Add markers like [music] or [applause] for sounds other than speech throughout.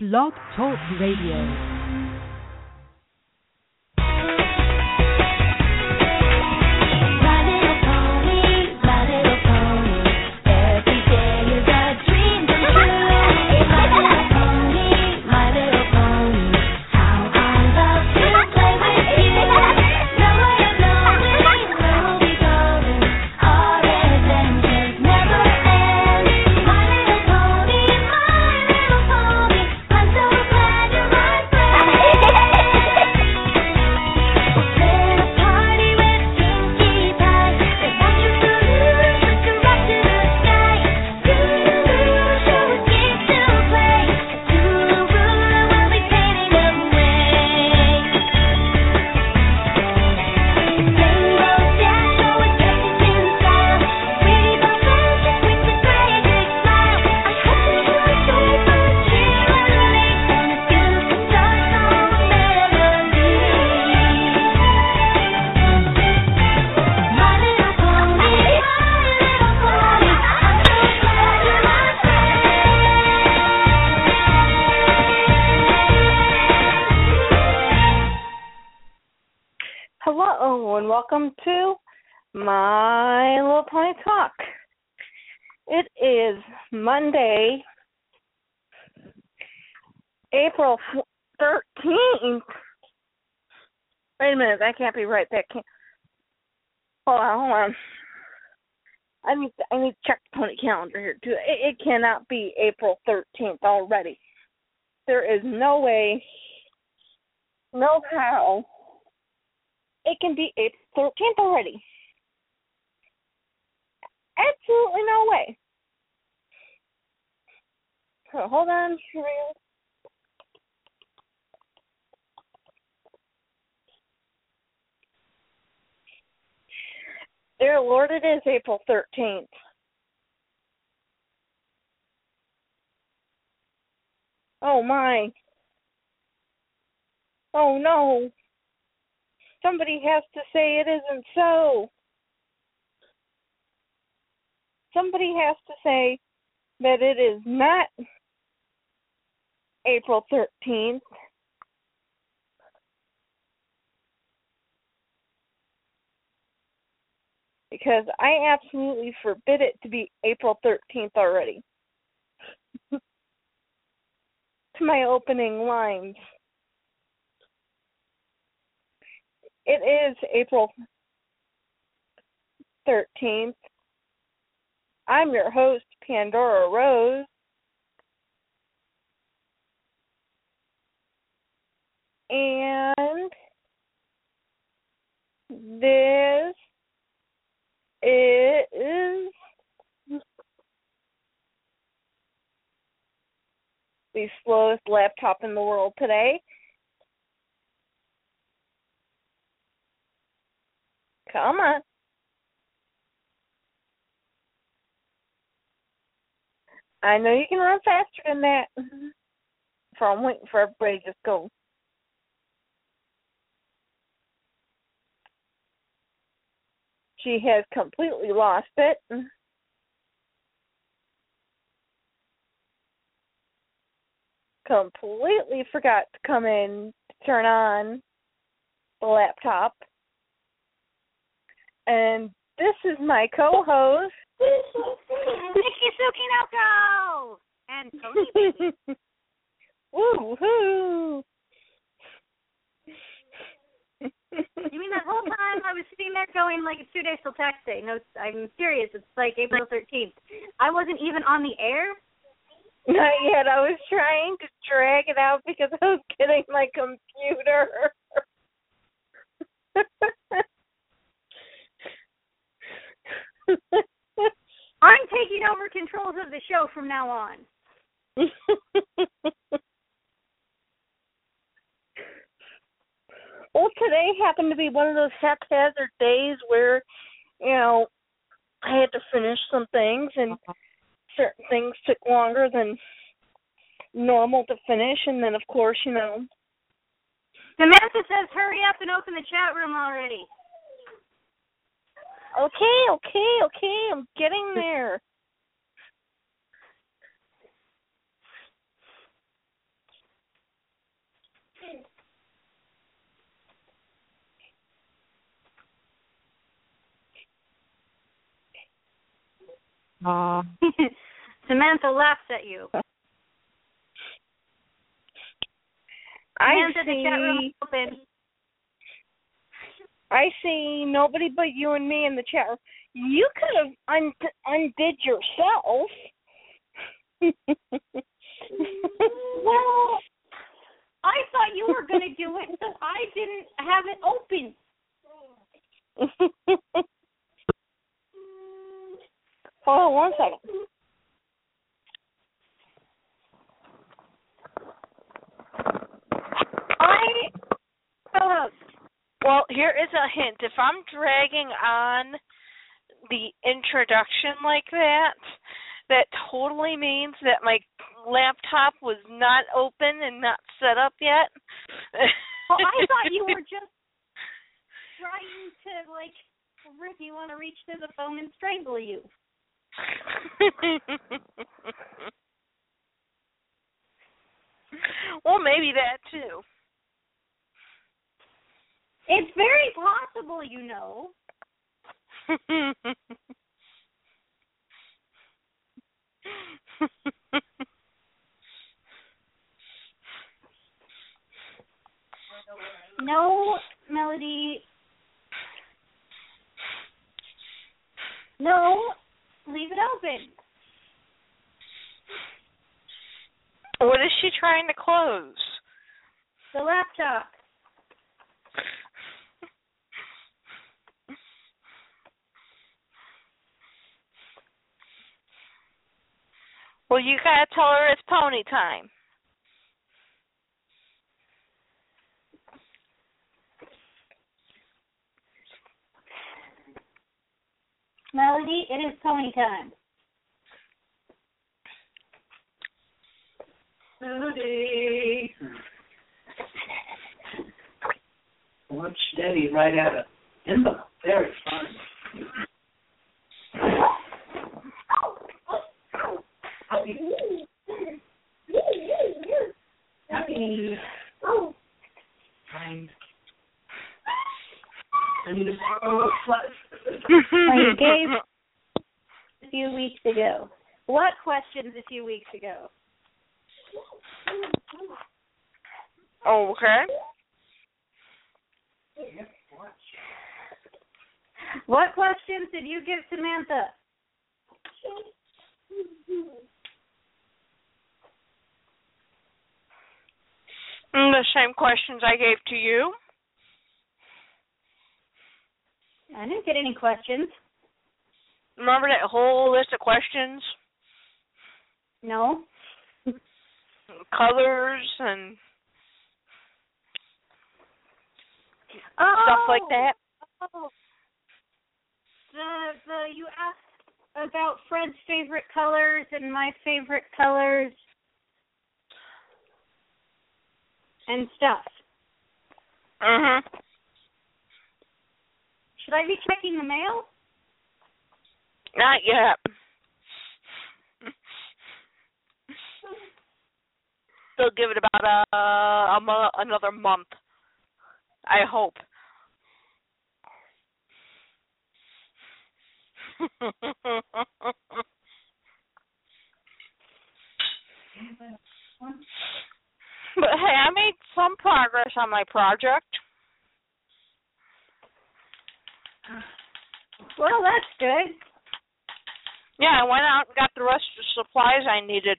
Blog Talk Radio. April thirteenth. Wait a minute, that can't be right. That can't. Hold on, hold on. I need to, I need to check the pony calendar here too. It, it cannot be April thirteenth already. There is no way, no how it can be April 13th already. Absolutely no way. So hold on. Here Dear Lord, it is April 13th. Oh my. Oh no. Somebody has to say it isn't so. Somebody has to say that it is not April 13th. Because I absolutely forbid it to be April 13th already. [laughs] to my opening lines. It is April 13th. I'm your host, Pandora Rose. And this is the slowest laptop in the world today. Come on. I know you can run faster than that. Mm-hmm. So I'm waiting for everybody to just go. She has completely lost it. Completely forgot to come in to turn on the laptop. And this is my co-host. Nikki Sukinoko and Tony [laughs] Woo-hoo! [laughs] You mean that whole time I was sitting there going like it's two days till tax day? No, I'm serious. It's like April 13th. I wasn't even on the air. Not yet. I was trying to drag it out because I was getting my computer. I'm taking over controls of the show from now on. [laughs] well, today happened to be one of those haphazard days where, you know, I had to finish some things and uh-huh. certain things took longer than normal to finish and then of course, you know, Samantha says, "Hurry up and open the chat room already." okay, okay, okay, I'm getting there. Aw. [laughs] Samantha laughs at you. I Samantha, the chat room see. open. I see nobody but you and me in the chat room. You could have un- undid yourself. [laughs] Well, I thought you were going to do it, so I didn't have it open. [laughs] Hold on one second. I. Well, here is a hint. If I'm dragging on the introduction like that, that totally means that my laptop was not open and not set up yet. Well, I thought you were [laughs] just trying to like Rick, you want to reach to the phone and strangle you. [laughs] well, maybe that too. It's very possible, you know. [laughs] No melody. No, leave it open. what is she trying to close? The laptop. Well, you gotta tell her it's pony time. Melody, it is pony time. Melody. One steady right out of envelope. Very fun. Happy. Happy. Kind. And you gave- A few weeks ago. What questions a few weeks ago? Oh, okay. What questions did you give Samantha? Mm, The same questions I gave to you. I didn't get any questions. Remember that whole list of questions? No. Colors and Oh, stuff like that. Oh. The the you asked about Fred's favorite colors and my favorite colors and stuff. Mhm. Should I be checking the mail? Not yet. They'll give it about a, a mo- another month. I hope. [laughs] but hey, I made some progress on my project. Well, that's good. Yeah, I went out and got the rest of the supplies I needed.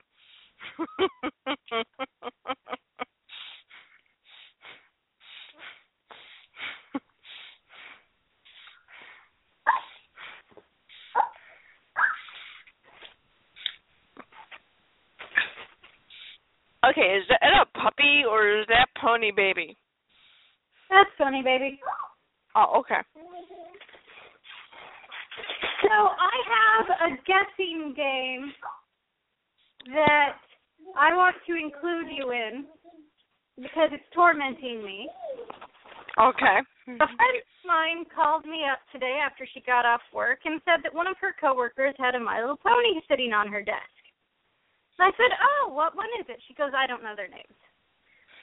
okay, is that a puppy or is that pony baby? That's funny, baby. Oh, okay. So I have a guessing game that I want to include you in because it's tormenting me. Okay. A friend of mine called me up today after she got off work and said that one of her coworkers had a My Little Pony sitting on her desk. And I said, "Oh, what one is it?" She goes, "I don't know their names."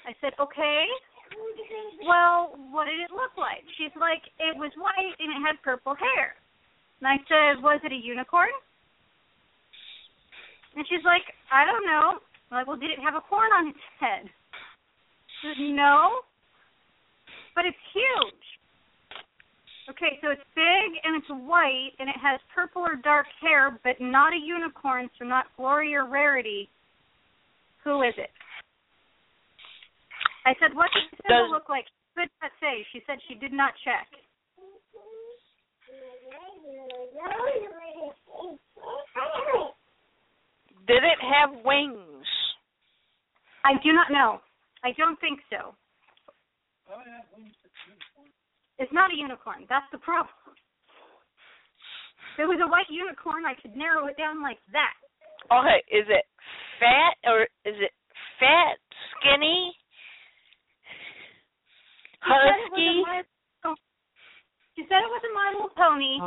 I said, "Okay." Well, what did it look like? She's like, "It was white and it had purple hair." And I said, "Was it a unicorn?" And she's like, I don't know. I'm like, well, did it have a horn on its head? She said, no, but it's huge. Okay, so it's big and it's white and it has purple or dark hair, but not a unicorn, so not glory or rarity. Who is it? I said, what does the symbol Does- look like? She could not say. She said she did not check. Did it have wings? I do not know. I don't think so. It's not a unicorn. That's the problem. If it was a white unicorn, I could narrow it down like that. Okay, is it fat or is it fat, skinny, She said it was a husky? She said it was a My Little Pony,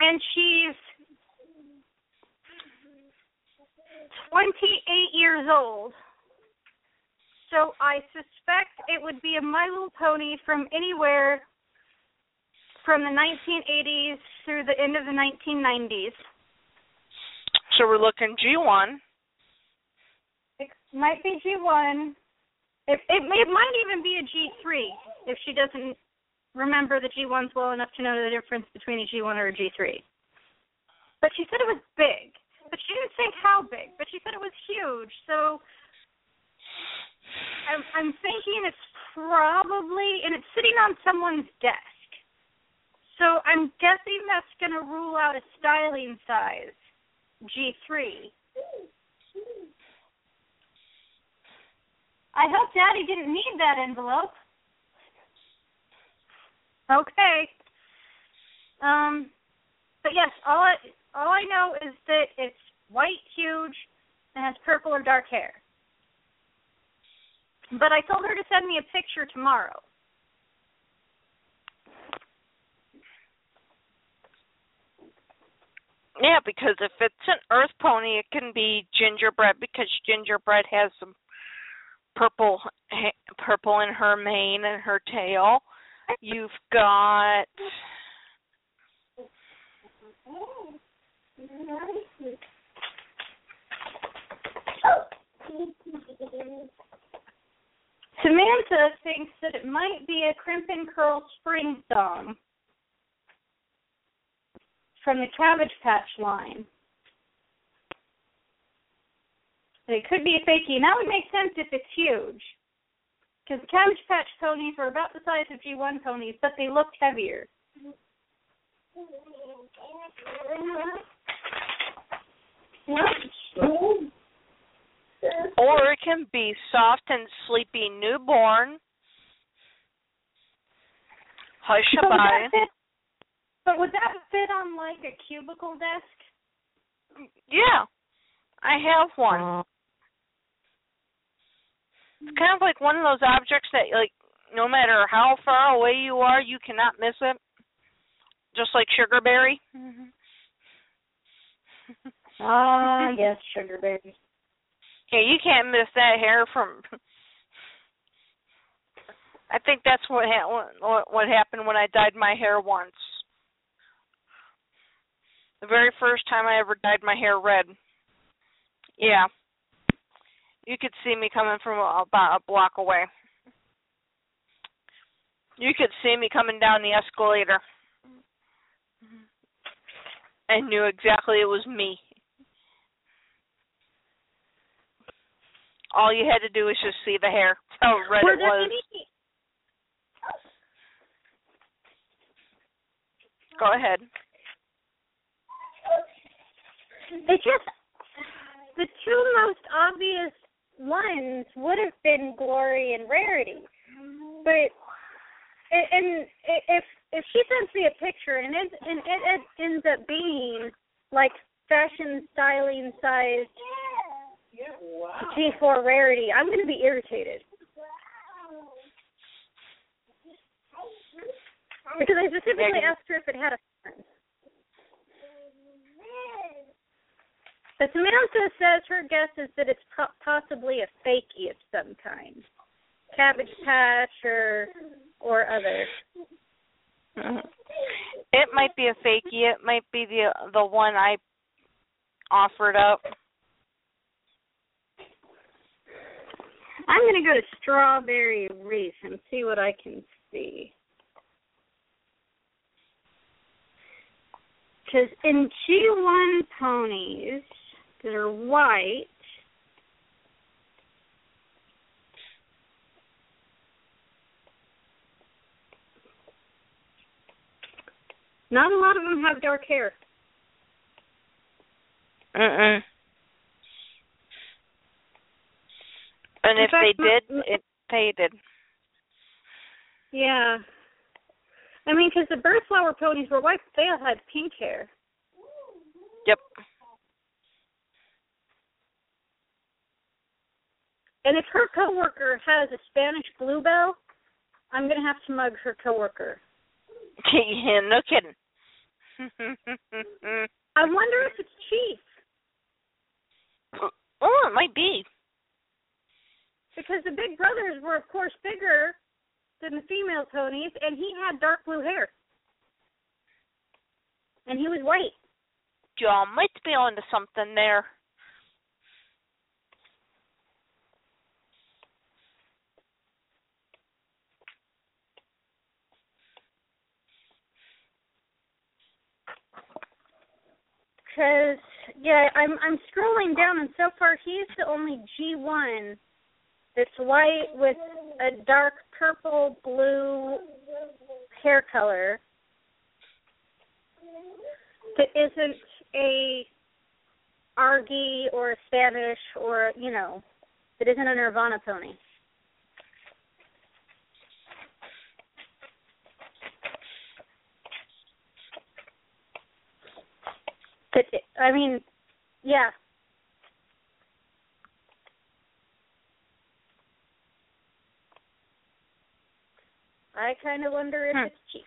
and she's 28 years old. So I suspect it would be a My Little Pony from anywhere from the 1980s through the end of the 1990s. So we're looking G1. It might be G1. It, it, it might even be a G3 if she doesn't remember the G1s well enough to know the difference between a G1 or a G3. But she said it was big. But she didn't say how big. But she said it was huge. So I'm, I'm thinking it's probably, and it's sitting on someone's desk. So I'm guessing that's going to rule out a styling size, G3. I hope Daddy didn't need that envelope. Okay. Um, but yes, all I all I know is that it's white, huge, and has purple or dark hair. But I told her to send me a picture tomorrow. Yeah, because if it's an earth pony, it can be gingerbread because gingerbread has some purple purple in her mane and her tail. You've got Samantha thinks that it might be a Crimp and Curl spring song from the Cabbage Patch line. And it could be a fakie, and that would make sense if it's huge. Because Cabbage Patch ponies were about the size of G1 ponies, but they looked heavier. or it can be soft and sleepy newborn. But would, fit, but would that fit on like a cubicle desk? Yeah. I have one. It's kind of like one of those objects that like no matter how far away you are, you cannot miss it. Just like Sugarberry. [laughs] Ah, yes, sugar babies. Yeah, you can't miss that hair from. I think that's what ha- what what happened when I dyed my hair once. The very first time I ever dyed my hair red. Yeah. You could see me coming from about a block away. You could see me coming down the escalator. I knew exactly it was me. All you had to do was just see the hair. How red it was. Go ahead. It just the two most obvious ones would have been glory and rarity, but and, if if she sends me a picture and it and it, ends up being like fashion styling size G4 rarity, I'm going to be irritated. Because I specifically asked her if it had a But Samantha says her guess is that it's po- possibly a fakie of some kind, cabbage patch or or other. Mm-hmm. It might be a fakie. It might be the the one I offered up. I'm gonna go to Strawberry Reef and see what I can see. Because in G1 ponies, that are white, not a lot of them have dark hair. Mm-mm. And In if fact, they did, m- it faded. Yeah. I mean, because the birthflower ponies were white, but they all had pink hair. Yep. And if her coworker has a Spanish bluebell, I'm gonna have to mug her coworker. [laughs] yeah, no kidding. [laughs] I wonder if it's Chief oh, oh, it might be. because the big brothers were, of course, bigger than the female ponies, and he had dark blue hair, and he was white. John might be onto something there. Cause yeah, I'm I'm scrolling down, and so far he's the only G1 that's white with a dark purple blue hair color that isn't a Argy or a Spanish or you know that isn't a Nirvana pony. But I mean, yeah. I kind of wonder if Hmm. it's Chief.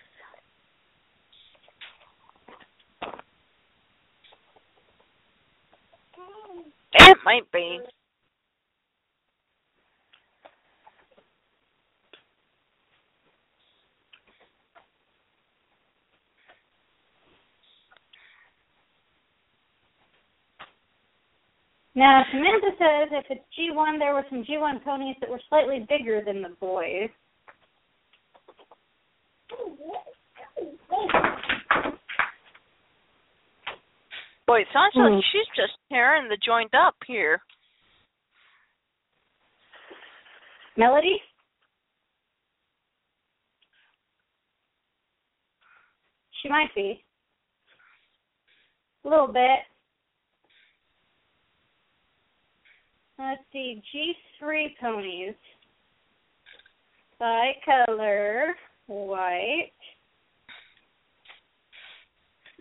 It might be. Now, Samantha says if it's G1, there were some G1 ponies that were slightly bigger than the boys. Boy, it sounds like Hmm. she's just tearing the joint up here. Melody? She might be. A little bit. Let's see, G3 ponies. Bicolor, white.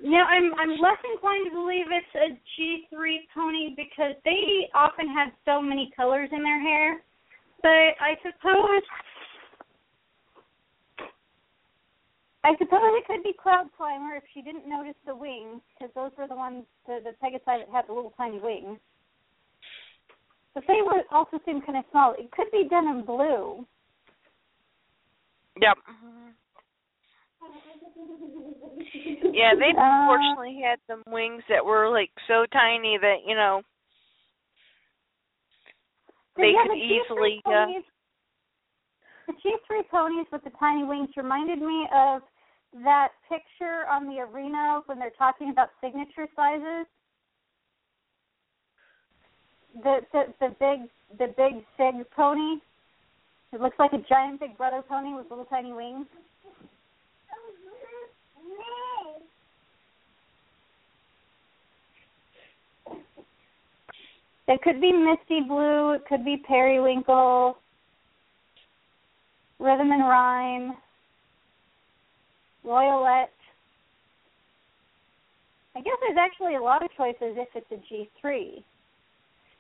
Now I'm I'm less inclined to believe it's a G3 pony because they often have so many colors in their hair. But I suppose I suppose it could be Cloud Climber if she didn't notice the wings, because those were the ones the the Pegasi that had the little tiny wings. But they were also seem kind of small. It could be denim blue. Yep. [laughs] Yeah, they Uh, unfortunately had some wings that were like so tiny that you know they yeah, could the G3 easily. Uh, the G3 ponies with the tiny wings reminded me of that picture on the arena when they're talking about signature sizes. The the the big the big sig pony. It looks like a giant big brother pony with little tiny wings. It could be Misty Blue. It could be Periwinkle. Rhythm and Rhyme. Royalette. I guess there's actually a lot of choices if it's a G3.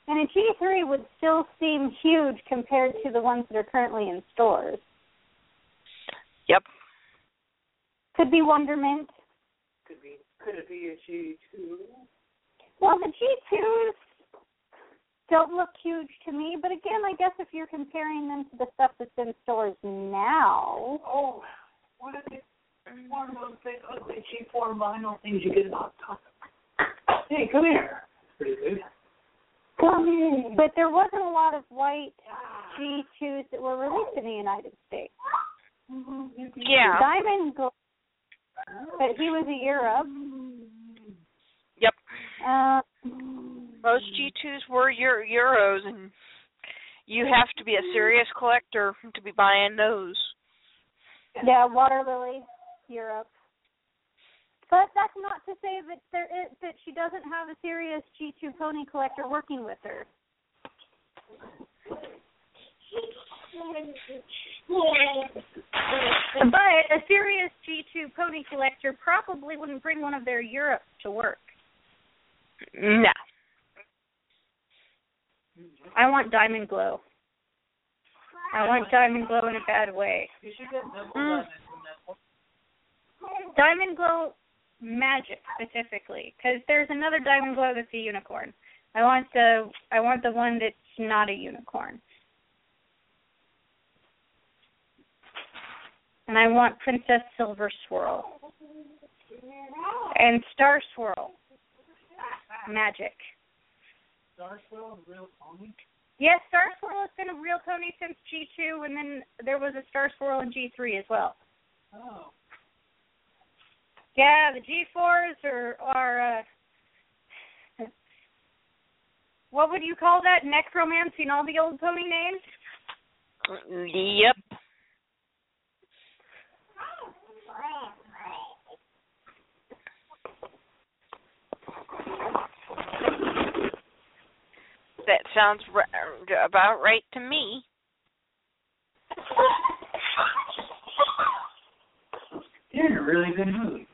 And a G3 would still seem huge compared to the ones that are currently in stores. yep. Could be Wondermint. Could be. Could it be a G two? Well, the G2s don't look huge to me, but again, I guess if you're comparing them to the stuff that's in stores now, Oh, what are they? One of those big ugly G four vinyl things you get in Hot Topic. Hey, come here. Pretty good. But there wasn't a lot of white G2s that were released in the United States. Yeah. Diamond Glow, but he was a Europe. Yep. Uh, Most G2s were Euro- Euros, and you have to be a serious collector to be buying those. yeah, Water Lily, Europe. But that's not to say that there is that she doesn't have a serious G2 pony collector working with her. But a serious G2 pony collector probably wouldn't bring one of their Europe to work. No. I want Diamond Glow. I want Diamond Glow in a bad way. You should get double Mm. diamonds from. Diamond Glow Magic specifically, because there's another Diamond Glow that's a unicorn. I want the I want the one that's not a unicorn. And I want Princess Silver Swirl. And Star Swirl. Magic. Star Swirl and Real Pony. Yes, Star Swirl has been a real pony since G2, and then there was a Star Swirl in G3 as well. Oh. Yeah, the G4s are are uh what would you call that? Necromancing all the old pony names? Yep. That sounds ri- about right to me. You're in a really good mood.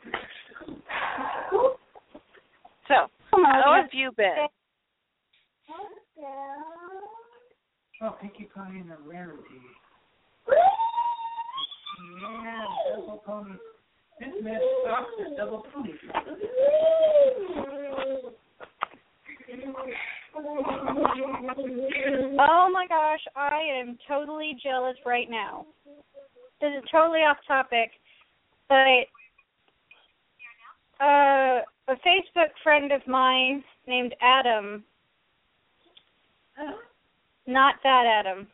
So, how have you been? Oh, Pinkie Pie and a rarity. Yeah, double pony. This man's socks are double pony. Oh my gosh, I am totally jealous right now. This is totally off topic, but uh, a Facebook friend of mine named Adam, not that Adam,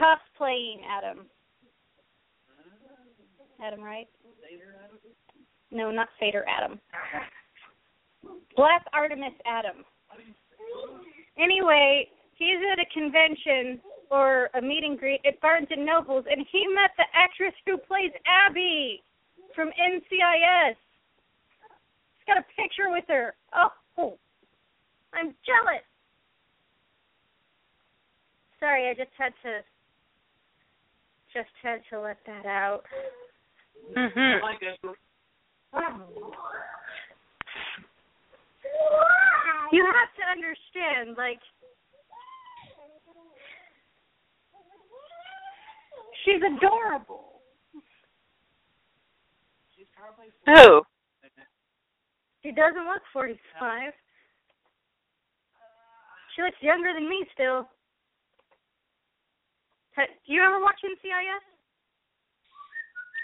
cosplaying Adam. Adam, right? No, not Fader Adam. Black Artemis Adam. Anyway, he's at a convention or a meet and greet at Barnes and Nobles, and he met the actress who plays Abby from NCIS. He's got a picture with her. Oh, I'm jealous. Sorry, I just had to just had to let that out. Mhm. You have to understand, like she's adorable. Who? She doesn't look forty five. She looks younger than me still. Do you ever watch NCIS?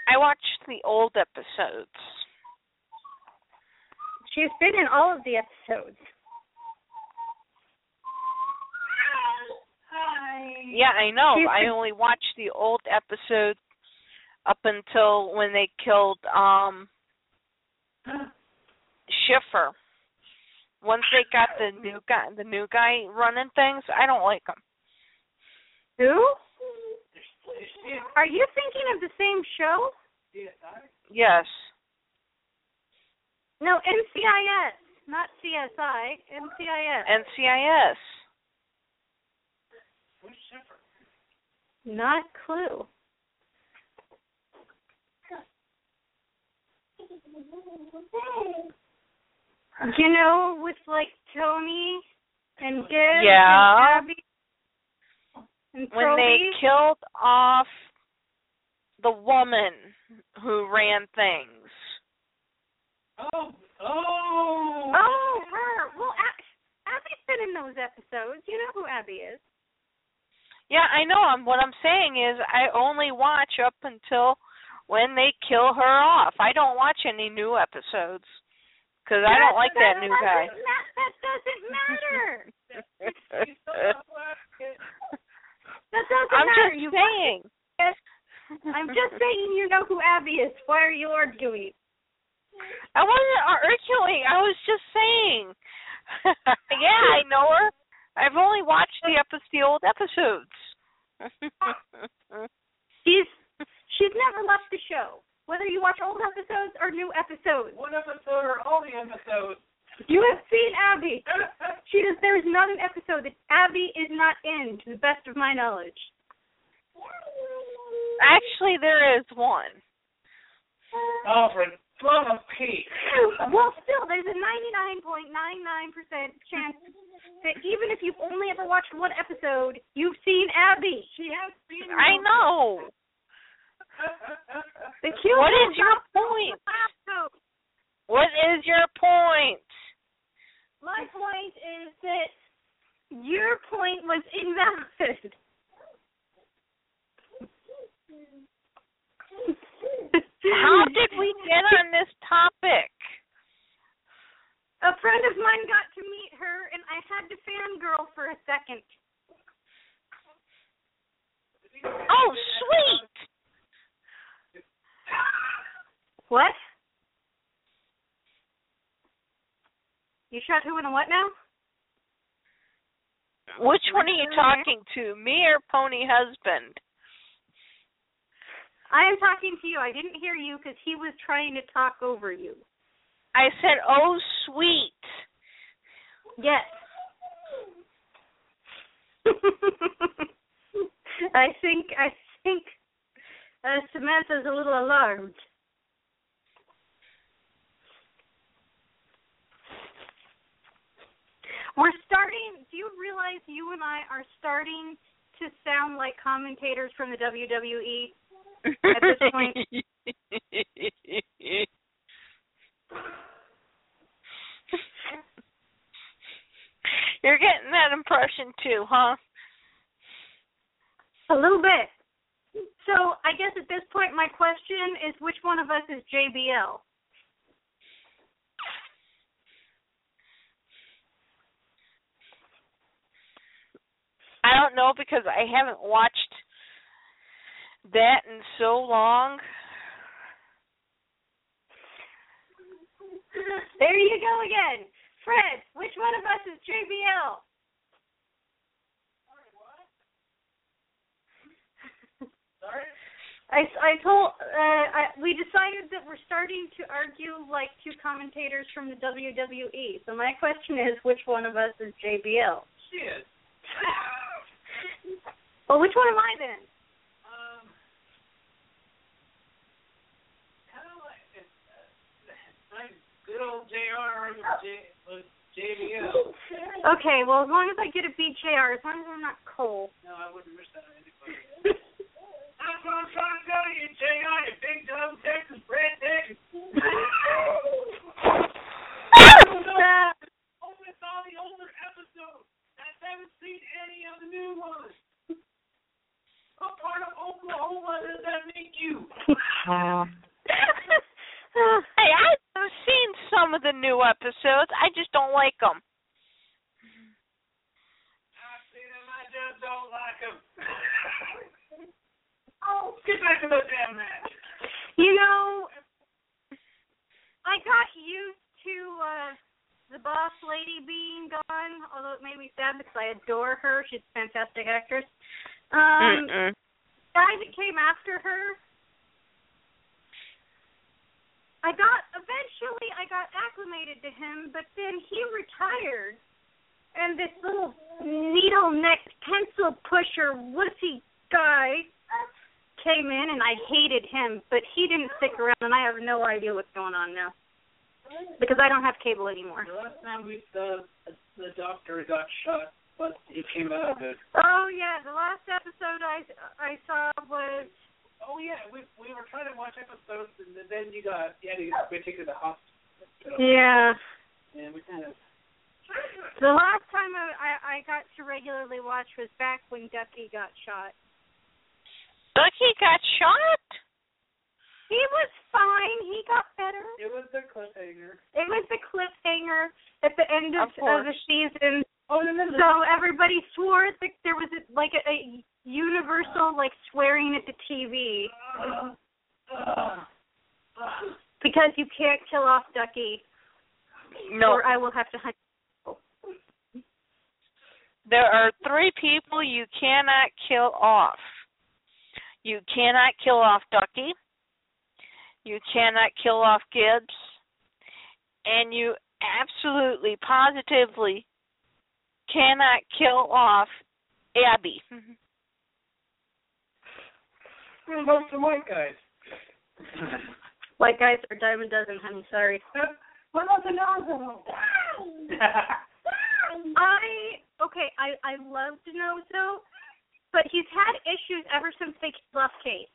I watched the old episodes. She's been in all of the episodes. Hi. Yeah, I know. She's I the- only watched the old episodes up until when they killed um Shepard. Once they got the new guy, the new guy running things, I don't like him. Who? Are you thinking of the same show? Yes. No, NCIS, not CSI. NCIS. NCIS. Not Clue. You know, with like Tony and Div Yeah. and Abby and When they killed off the woman who ran things. Oh, oh. Oh, her. Well, Abby's been in those episodes. You know who Abby is. Yeah, I know. I'm what I'm saying is I only watch up until when they kill her off. I don't watch any new episodes because I don't like that new doesn't guy. ma- that doesn't matter. [laughs] That doesn't I'm matter. just you saying. I'm just saying you know who Abby is. Why are you arguing? I wasn't arguing. I was just saying. [laughs] yeah, I know her. I've only watched the epi- the old episodes. [laughs] She's she's never left the show. Whether you watch old episodes or new episodes. One episode or all the episodes. You have seen Abby. [laughs] She does there is not an episode that Abby is not in, to the best of my knowledge. Actually, there is one. oh, for love of Pete. [laughs] well, still, there's a 99.99% chance that even if you've only ever watched one episode, you've seen Abby. She has seen I know. The cute What is your point? What is your point? My point is that your point was invalid. How did we get on this topic? A friend of mine got to meet her, and I had to fangirl for a second. Oh, sweet. What? You shot who and a what now? Which one are you talking to, me or Pony Husband? I am talking to you. I didn't hear you because he was trying to talk over you. I said, oh, sweet. Yes. [laughs] I think I think uh, Samantha's a little alarmed. We're starting. Do you realize you and I are starting to sound like commentators from the WWE? At this point- [laughs] You're getting that impression too, huh? A little bit. So I guess at this point, my question is, which one of us is JBL? I don't know because I haven't watched that in so long. There you go again. Fred, which one of us is JBL? I, I told uh, I, we decided that we're starting to argue like two commentators from the WWE. So my question is, which one of us is JBL? Shit. [laughs] Well, which one am I then? Um, kind of like uh, like good old JR with J with JBL. Okay, well as long as I get a BJR, as long as I'm not Cole. No, I wouldn't wish that on [laughs] anybody. That's what I'm trying to tell you, you big dumb Texas redneck. Only saw the older episodes. I haven't seen any of the new ones. What part of Oklahoma does that make you? [laughs] Hey, I've seen some of the new episodes. I just don't like them. I've seen them, I just don't like them. [laughs] oh, get back to the damn match. you know, I got used to uh the boss lady being gone, although it made me sad because I adore her. She's a fantastic actress. Um, Mm-mm. guy that came after her, I got eventually I got acclimated to him, but then he retired, and this little needle necked pencil pusher wussy guy came in, and I hated him, but he didn't stick around, and I have no idea what's going on now because I don't have cable anymore. The last time we saw the doctor got shot, but he came out of it. Oh yeah, the last episode I I saw was Oh yeah, we we were trying to watch episodes, and then you got yeah, you got we take to the hospital. yeah. And we kind of The last time I, I I got to regularly watch was back when Ducky got shot. Ducky got shot? He was fine. He got better. It was the cliffhanger. It was the cliffhanger at the end of, Of of the season. Oh no no no. So everybody swore that there was a, like a, a universal like swearing at the TV Uh, uh, uh. because you can't kill off Ducky No, or I will have to hunt. there are three people you cannot kill off. You cannot kill off Ducky. You cannot kill off Gibbs. And you absolutely, positively cannot kill off Abby. Most of white guys. White guys or diamond dozen, honey. Sorry. What about the nozzle? [laughs] I okay. I I love DiNozzo, but he's had issues ever since they left Kate.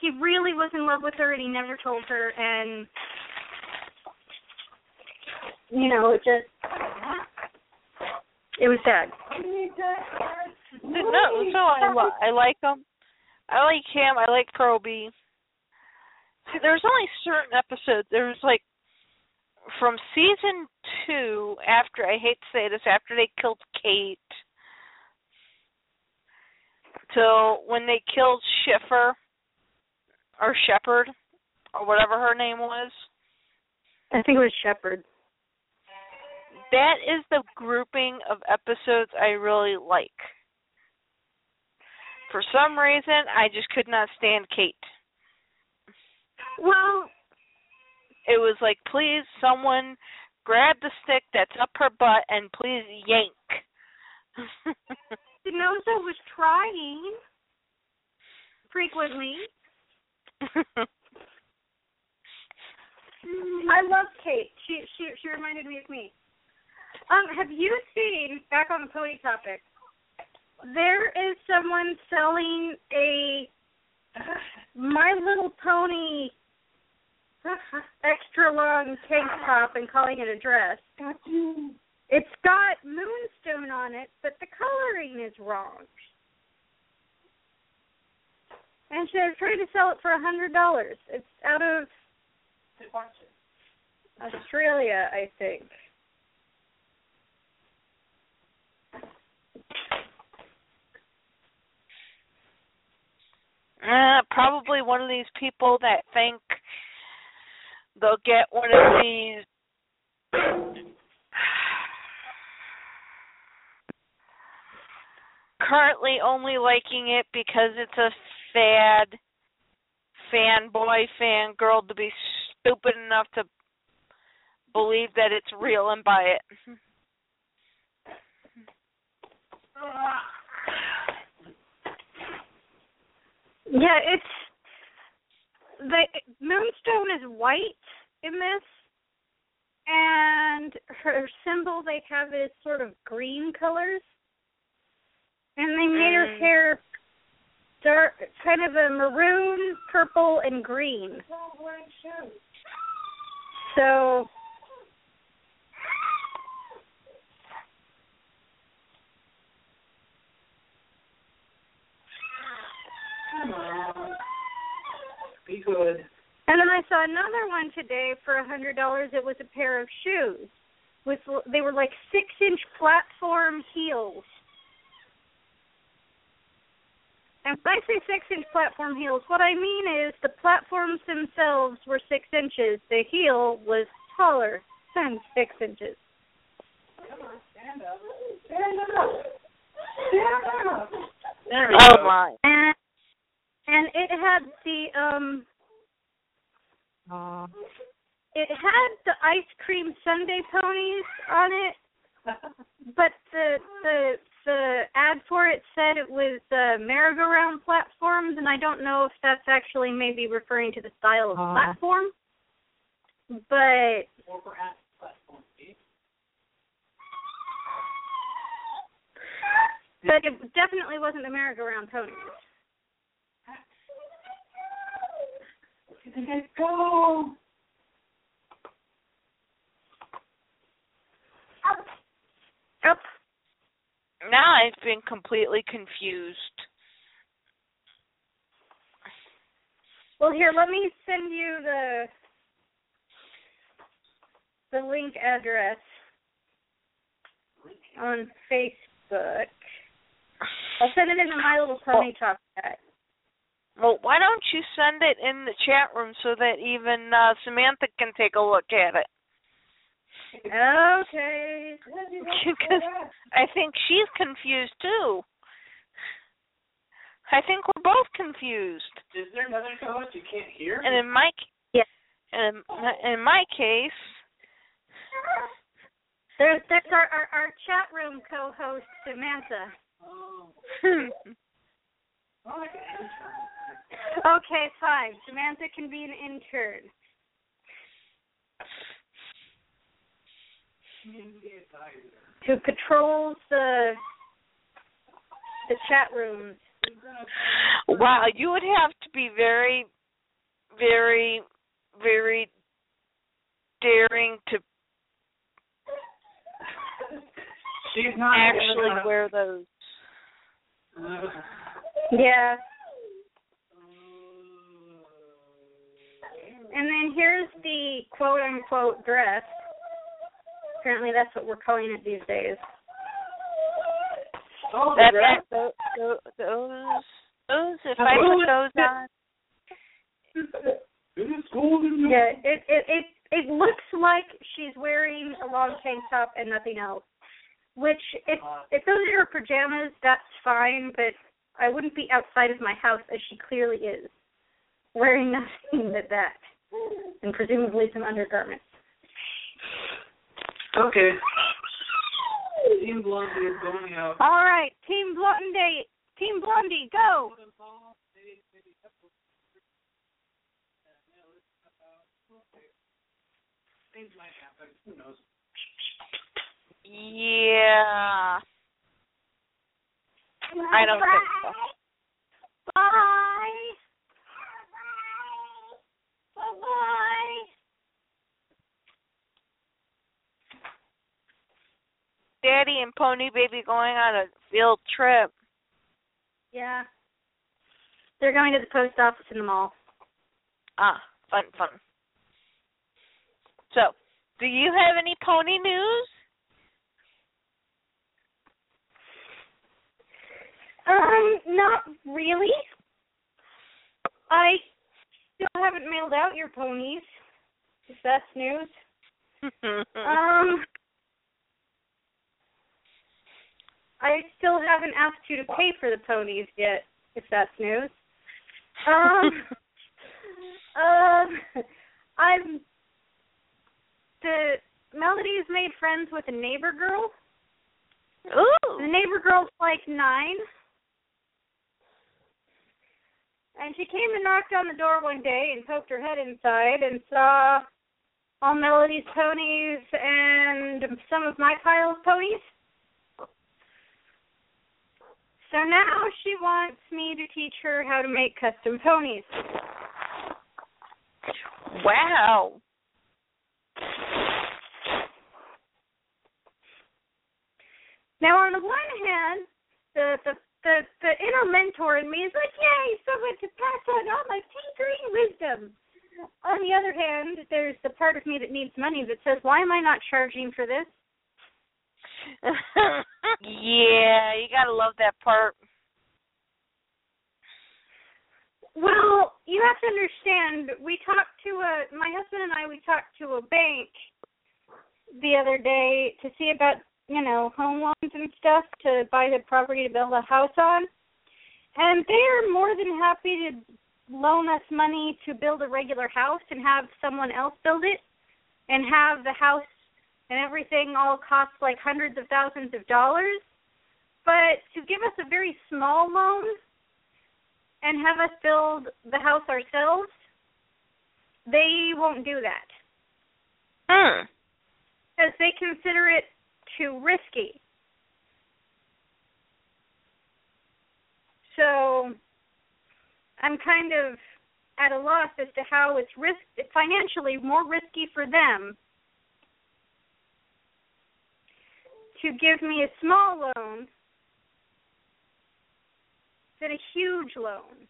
He really was in love with her, and he never told her, and you know, it just it was sad. no, so I I like him. I like him. I like Probie. See, there's only certain episodes. There was like from season two. After I hate to say this, after they killed Kate, till when they killed Schiffer or Shepherd or whatever her name was. I think it was Shepard. That is the grouping of episodes I really like. For some reason, I just could not stand Kate. Well, It was like, please, someone grab the stick that's up her butt and please yank. [laughs] DiNozzo was trying frequently. I love Kate. She she she reminded me of me. Um, have you seen back on the pony topic? There is someone selling a My Little Pony [laughs] extra long tank top and calling it a dress. It's got moonstone on it, but the coloring is wrong. And so they're trying to sell it for a hundred dollars. It's out of Australia, I think. Uh, probably one of these people that think they'll get one of these currently only liking it because it's a fad fanboy fangirl to be stupid enough to believe that it's real and buy it. Yeah, it's the moonstone is white in this, and her symbol they have is sort of green colors, and they made her Mm. hair dark, kind of a maroon, purple, and green. So Be good. And then I saw another one today for a hundred dollars. It was a pair of shoes with they were like six inch platform heels. And when I say six inch platform heels, what I mean is the platforms themselves were six inches. The heel was taller than six inches. Stand up. Stand up. Stand up. There we Oh go. my. And and it had the um it had the ice cream sundae ponies on it but the the the ad for it said it was uh, merry-go-round platforms, and I don't know if that's actually maybe referring to the style of Aw. platform. But Or perhaps platform but it definitely wasn't the merry-go-round ponies. Let's go. Up. Now I've been completely confused. Well, here, let me send you the the link address on Facebook. I'll send it in the My Little Pony Talk chat. Well, why don't you send it in the chat room so that even uh, Samantha can take a look at it? Okay. [laughs] Because I think she's confused too. I think we're both confused. Is there another co-host you can't hear? And in my Yes. and in, in my case, There's that's our, our our chat room co-host Samantha. Oh, I like an intern. Okay, fine. Samantha can be an intern. [laughs] Get tired. Who patrols the the chat rooms. wow, you would have to be very, very, very daring to She's not actually gonna- wear those. Uh, Yeah. And then here's the quote unquote dress. Apparently that's what we're calling it these days. oh, That, that those, those, those. If Uh, I put those that? on, It is cold in Yeah, it it it it looks like she's wearing a long tank top and nothing else. Which if if those are her pajamas, that's fine, but I wouldn't be outside of my house as she clearly is. Wearing [laughs] nothing but that. And presumably some undergarments. Okay. Team Blondie is going out. All right, Team Blondie Team Blondie, go! Things might happen. Who knows? yeah, I don't think so. Bye. Bye. Bye. Daddy and Pony Baby going on a field trip. Yeah. They're going to the post office in the mall. Ah, fun, fun. So, do you have any pony news? Um, not really. I still haven't mailed out your ponies. If that's news. [laughs] Um, I still haven't asked you to pay for the ponies yet. If that's news. Um, [laughs] um, I'm. The Melody's made friends with a neighbor girl. Ooh. The neighbor girl's like nine. And she came and knocked on the door one day and poked her head inside and saw all Melody's ponies and some of my Kyle's ponies. So now she wants me to teach her how to make custom ponies. Wow. Now, on the one hand, the the the, the inner mentor in me is like, yay, someone to pass on all my tinkering wisdom. On the other hand, there's the part of me that needs money that says, why am I not charging for this? Yeah, you gotta love that part. Well, you have to understand. We talked to a my husband and I. We talked to a bank the other day to see about you know home loans and stuff to buy the property to build a house on, and they're more than happy to loan us money to build a regular house and have someone else build it, and have the house and everything all cost like hundreds of thousands of dollars. But to give us a very small loan and have us build the house ourselves, they won't do that Hmm. because they consider it too risky. So I'm kind of at a loss as to how it's risk financially more risky for them to give me a small loan than a huge loan.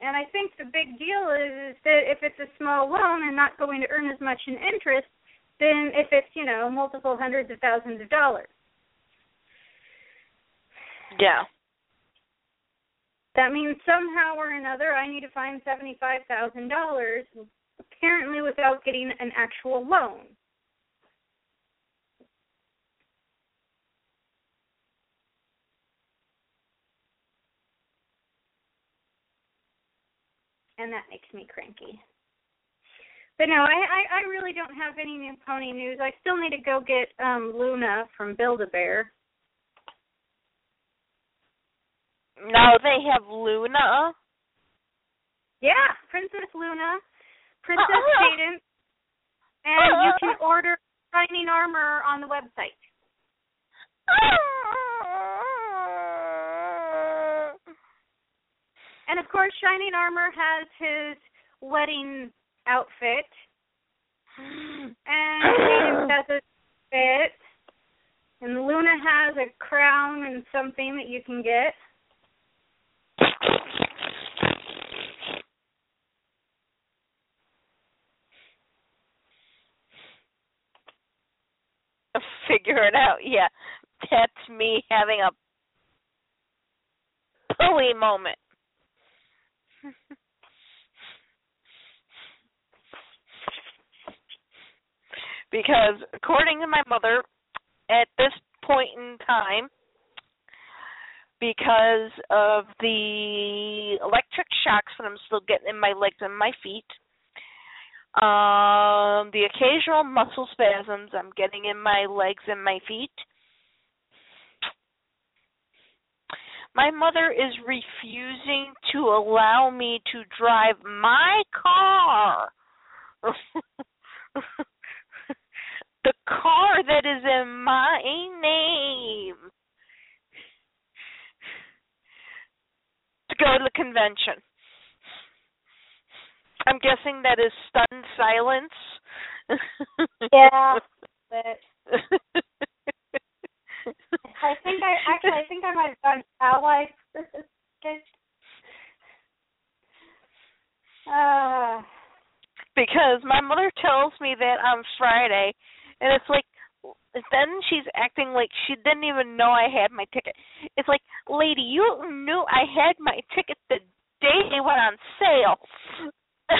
And I think the big deal is, is that if it's a small loan and not going to earn as much in interest, than if it's, you know, multiple hundreds of thousands of dollars. Yeah. That means somehow or another I need to find seventy-five thousand dollars, apparently without getting an actual loan. And that makes me cranky. But no, I, I I really don't have any new pony news. I still need to go get um Luna from Build a Bear. No, they have Luna. Yeah, Princess Luna, Princess. [laughs] Cadance, and you can [laughs] order Shining Armor on the website. And of course, Shining Armor has his wedding outfit, and Cadance [sighs] has a fit, and Luna has a crown and something that you can get. Figure it out. Yeah. That's me having a pulley moment. [laughs] because according to my mother, at this point in time, because of the electric shocks that I'm still getting in my legs and my feet, um, the occasional muscle spasms I'm getting in my legs and my feet. My mother is refusing to allow me to drive my car. [laughs] the car that is in my name. To go to the convention. I'm guessing that is stunned silence. Yeah, but [laughs] I think I actually I think I might have done allies. uh, because my mother tells me that on Friday, and it's like, then she's acting like she didn't even know I had my ticket. It's like, lady, you knew I had my ticket the day it went on sale. [laughs]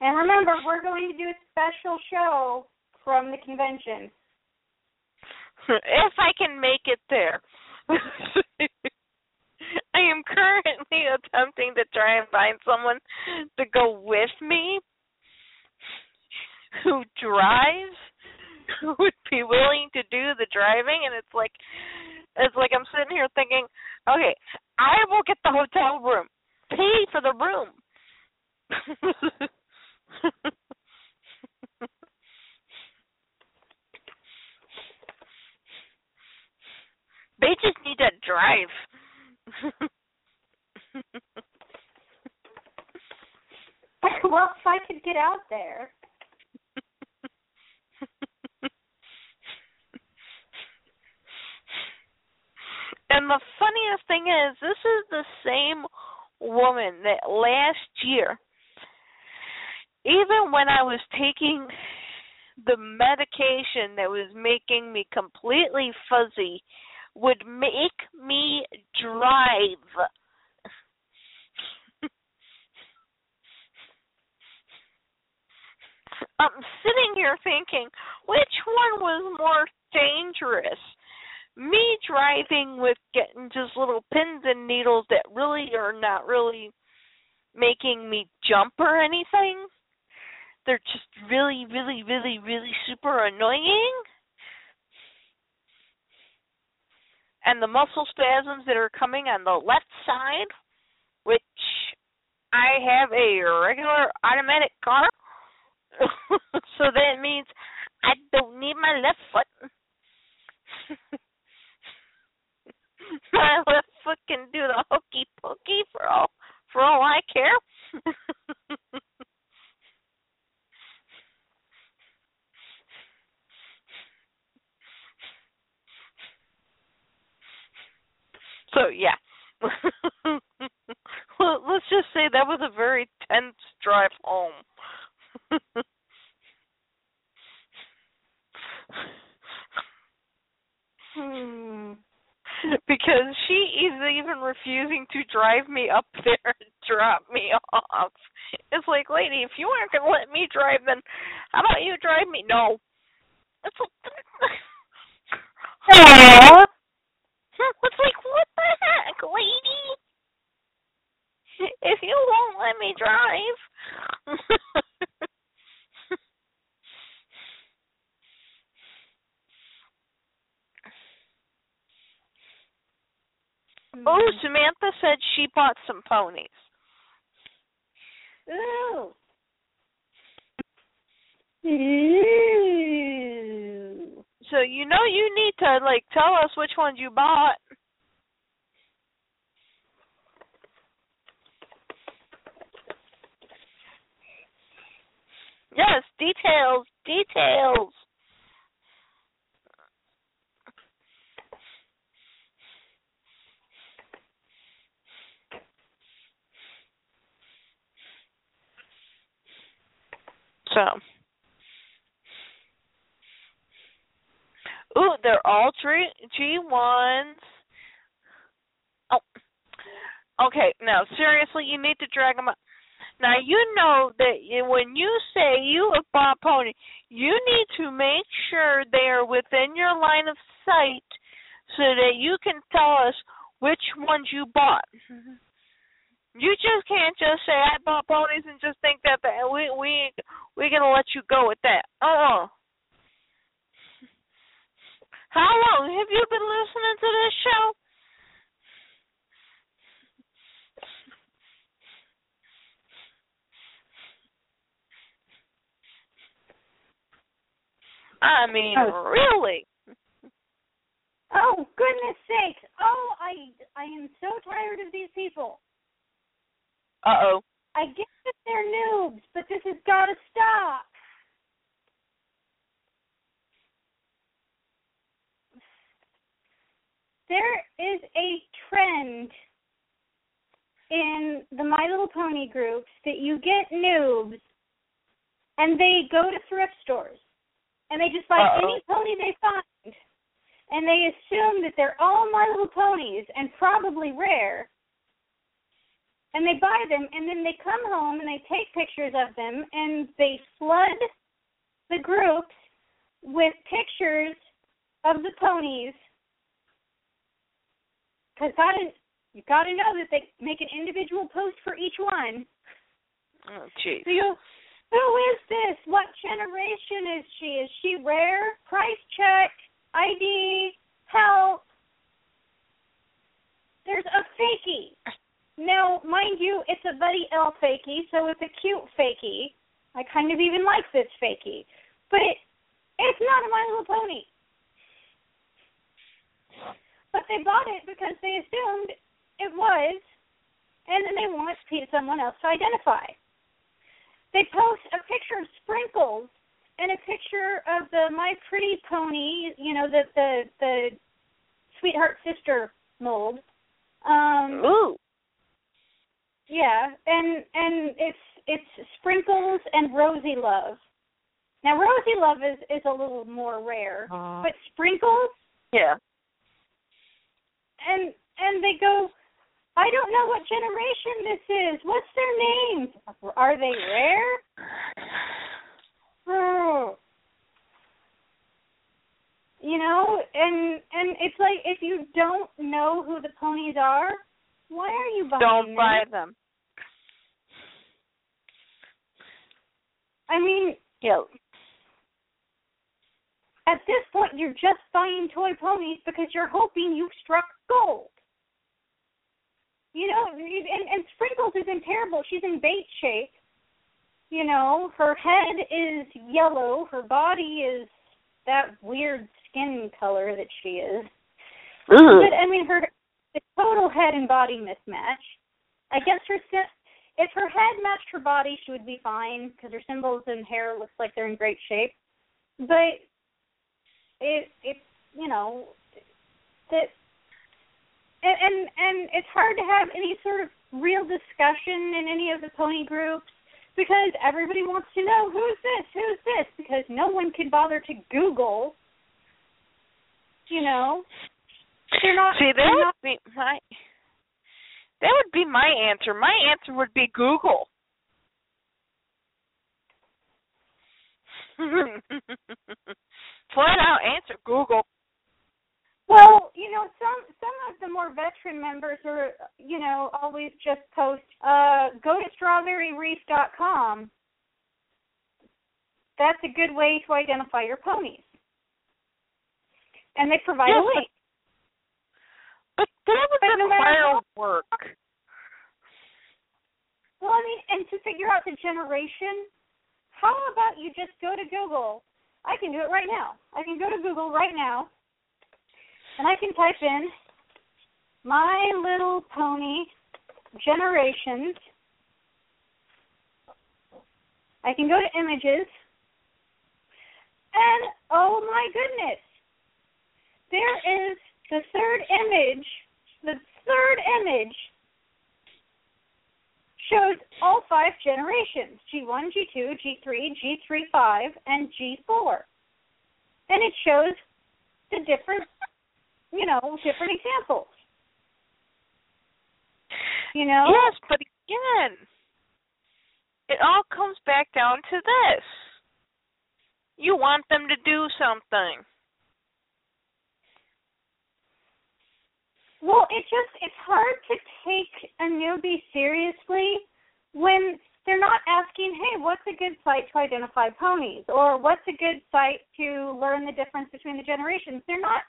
and remember, we're going to do a special show from the convention. if I can make it there. [laughs] I am currently attempting to try and find someone to go with me who drives, who would be willing to do the driving and it's like it's like I'm sitting here thinking, okay, I will get the hotel room. Pay for the room. [laughs] They just need to drive. [laughs] well, if I could get out there. [laughs] and the funniest thing is, this is the same woman that last year, even when I was taking the medication that was making me completely fuzzy, would make me drive. [laughs] I'm sitting here thinking, which one was more dangerous? Me driving with getting just little pins and needles that really are not really making me jump or anything. They're just really, really, really, really super annoying. And the muscle spasms that are coming on the left side, which I have a regular automatic car. [laughs] so that means I don't need my left foot. [laughs] [laughs] I let fucking do the hokey pokey for all for all I care. [laughs] so yeah. [laughs] well, let's just say that was a very tense drive home. hmm. [laughs] because she is even refusing to drive me up there and drop me off. It's like, lady, if you aren't gonna let me drive, then how about you drive me? No. It's like, [laughs] it's like, what the heck, lady? If you won't let me drive. [laughs] Mm-hmm. oh, Samantha said she bought some ponies. Ooh. Ooh. So you know you need to like tell us which ones you bought. Yes, details, details. So. Ooh, they're all G ones. Oh, okay. Now, seriously, you need to drag them up. Now, you know that when you say you have bought a pony, you need to make sure they are within your line of sight, so that you can tell us which ones you bought. You just can't just say I bought ponies and just think that, that we we we're gonna let you go with that. Uh. uh How long have you been listening to this show? I mean, Oh. really? Oh goodness sakes! Oh, I I am so tired of these people. Uh oh. I get that they're noobs, but this has got to stop. There is a trend in the My Little Pony groups that you get noobs and they go to thrift stores and they just buy Uh-oh. any pony they find and they assume that they're all My Little Ponies and probably rare and they buy them and then they come home and they take pictures of them and they flood the groups with pictures of the ponies because gotta you gotta know that they make an individual post for each one. Oh, jeez. So you who is this? What generation is she? Is she rare? Price check, ID, help. There's a fakie. Now, mind you, it's a Buddy L fakie, so it's a cute fakie. I kind of even like this fakie. But it's not a My Little Pony. But they bought it because they assumed it was, and then they want someone else to identify. They post a picture of Sprinkles and a picture of the My Pretty Pony, you know, the the the Sweetheart Sister mold. Um, Ooh. Yeah, and and it's it's Sprinkles and rosy Love. Now rosy Love is is a little more rare, but Sprinkles Yeah. and and they go, I don't know what generation this is. What's their names? Are they rare? Oh. You know, and and it's like if you don't know who the ponies are, why are you buying Don't them? buy them. I mean, Yeah. at this point, you're just buying toy ponies because you're hoping you've struck gold. You know, and, and Sprinkles is in terrible. She's in bait shape. You know, her head is yellow. Her body is that weird skin color that she is. Mm. But I mean, her the total head and body mismatch. I guess her if her head matched her body, she would be fine because her symbols and hair looks like they're in great shape. But it it you know that and and and it's hard to have any sort of real discussion in any of the pony groups because everybody wants to know who's this, who's this, because no one can bother to Google. You know, they're not. See, that they're would not be my that would be my answer. My answer would be Google. [laughs] Flat out answer Google. Well, you know, some some of the more veteran members are, you know, always just post, uh, go to strawberryreef.com. That's a good way to identify your ponies. And they provide Yes, a link. But that would But no matter require what- work. Well, I mean, and to figure out the generation, how about you just go to Google? I can do it right now. I can go to Google right now, and I can type in My Little Pony generations. I can go to images, and oh my goodness, there is the third image. The third image shows all five generations G1, G2, G3, G3.5, and G4. And it shows the different, you know, different examples. You know? Yes, but again, it all comes back down to this. You want them to do something. Well, it just it's hard to take a newbie seriously when they're not asking, "Hey, what's a good site to identify ponies?" or "What's a good site to learn the difference between the generations?" They're not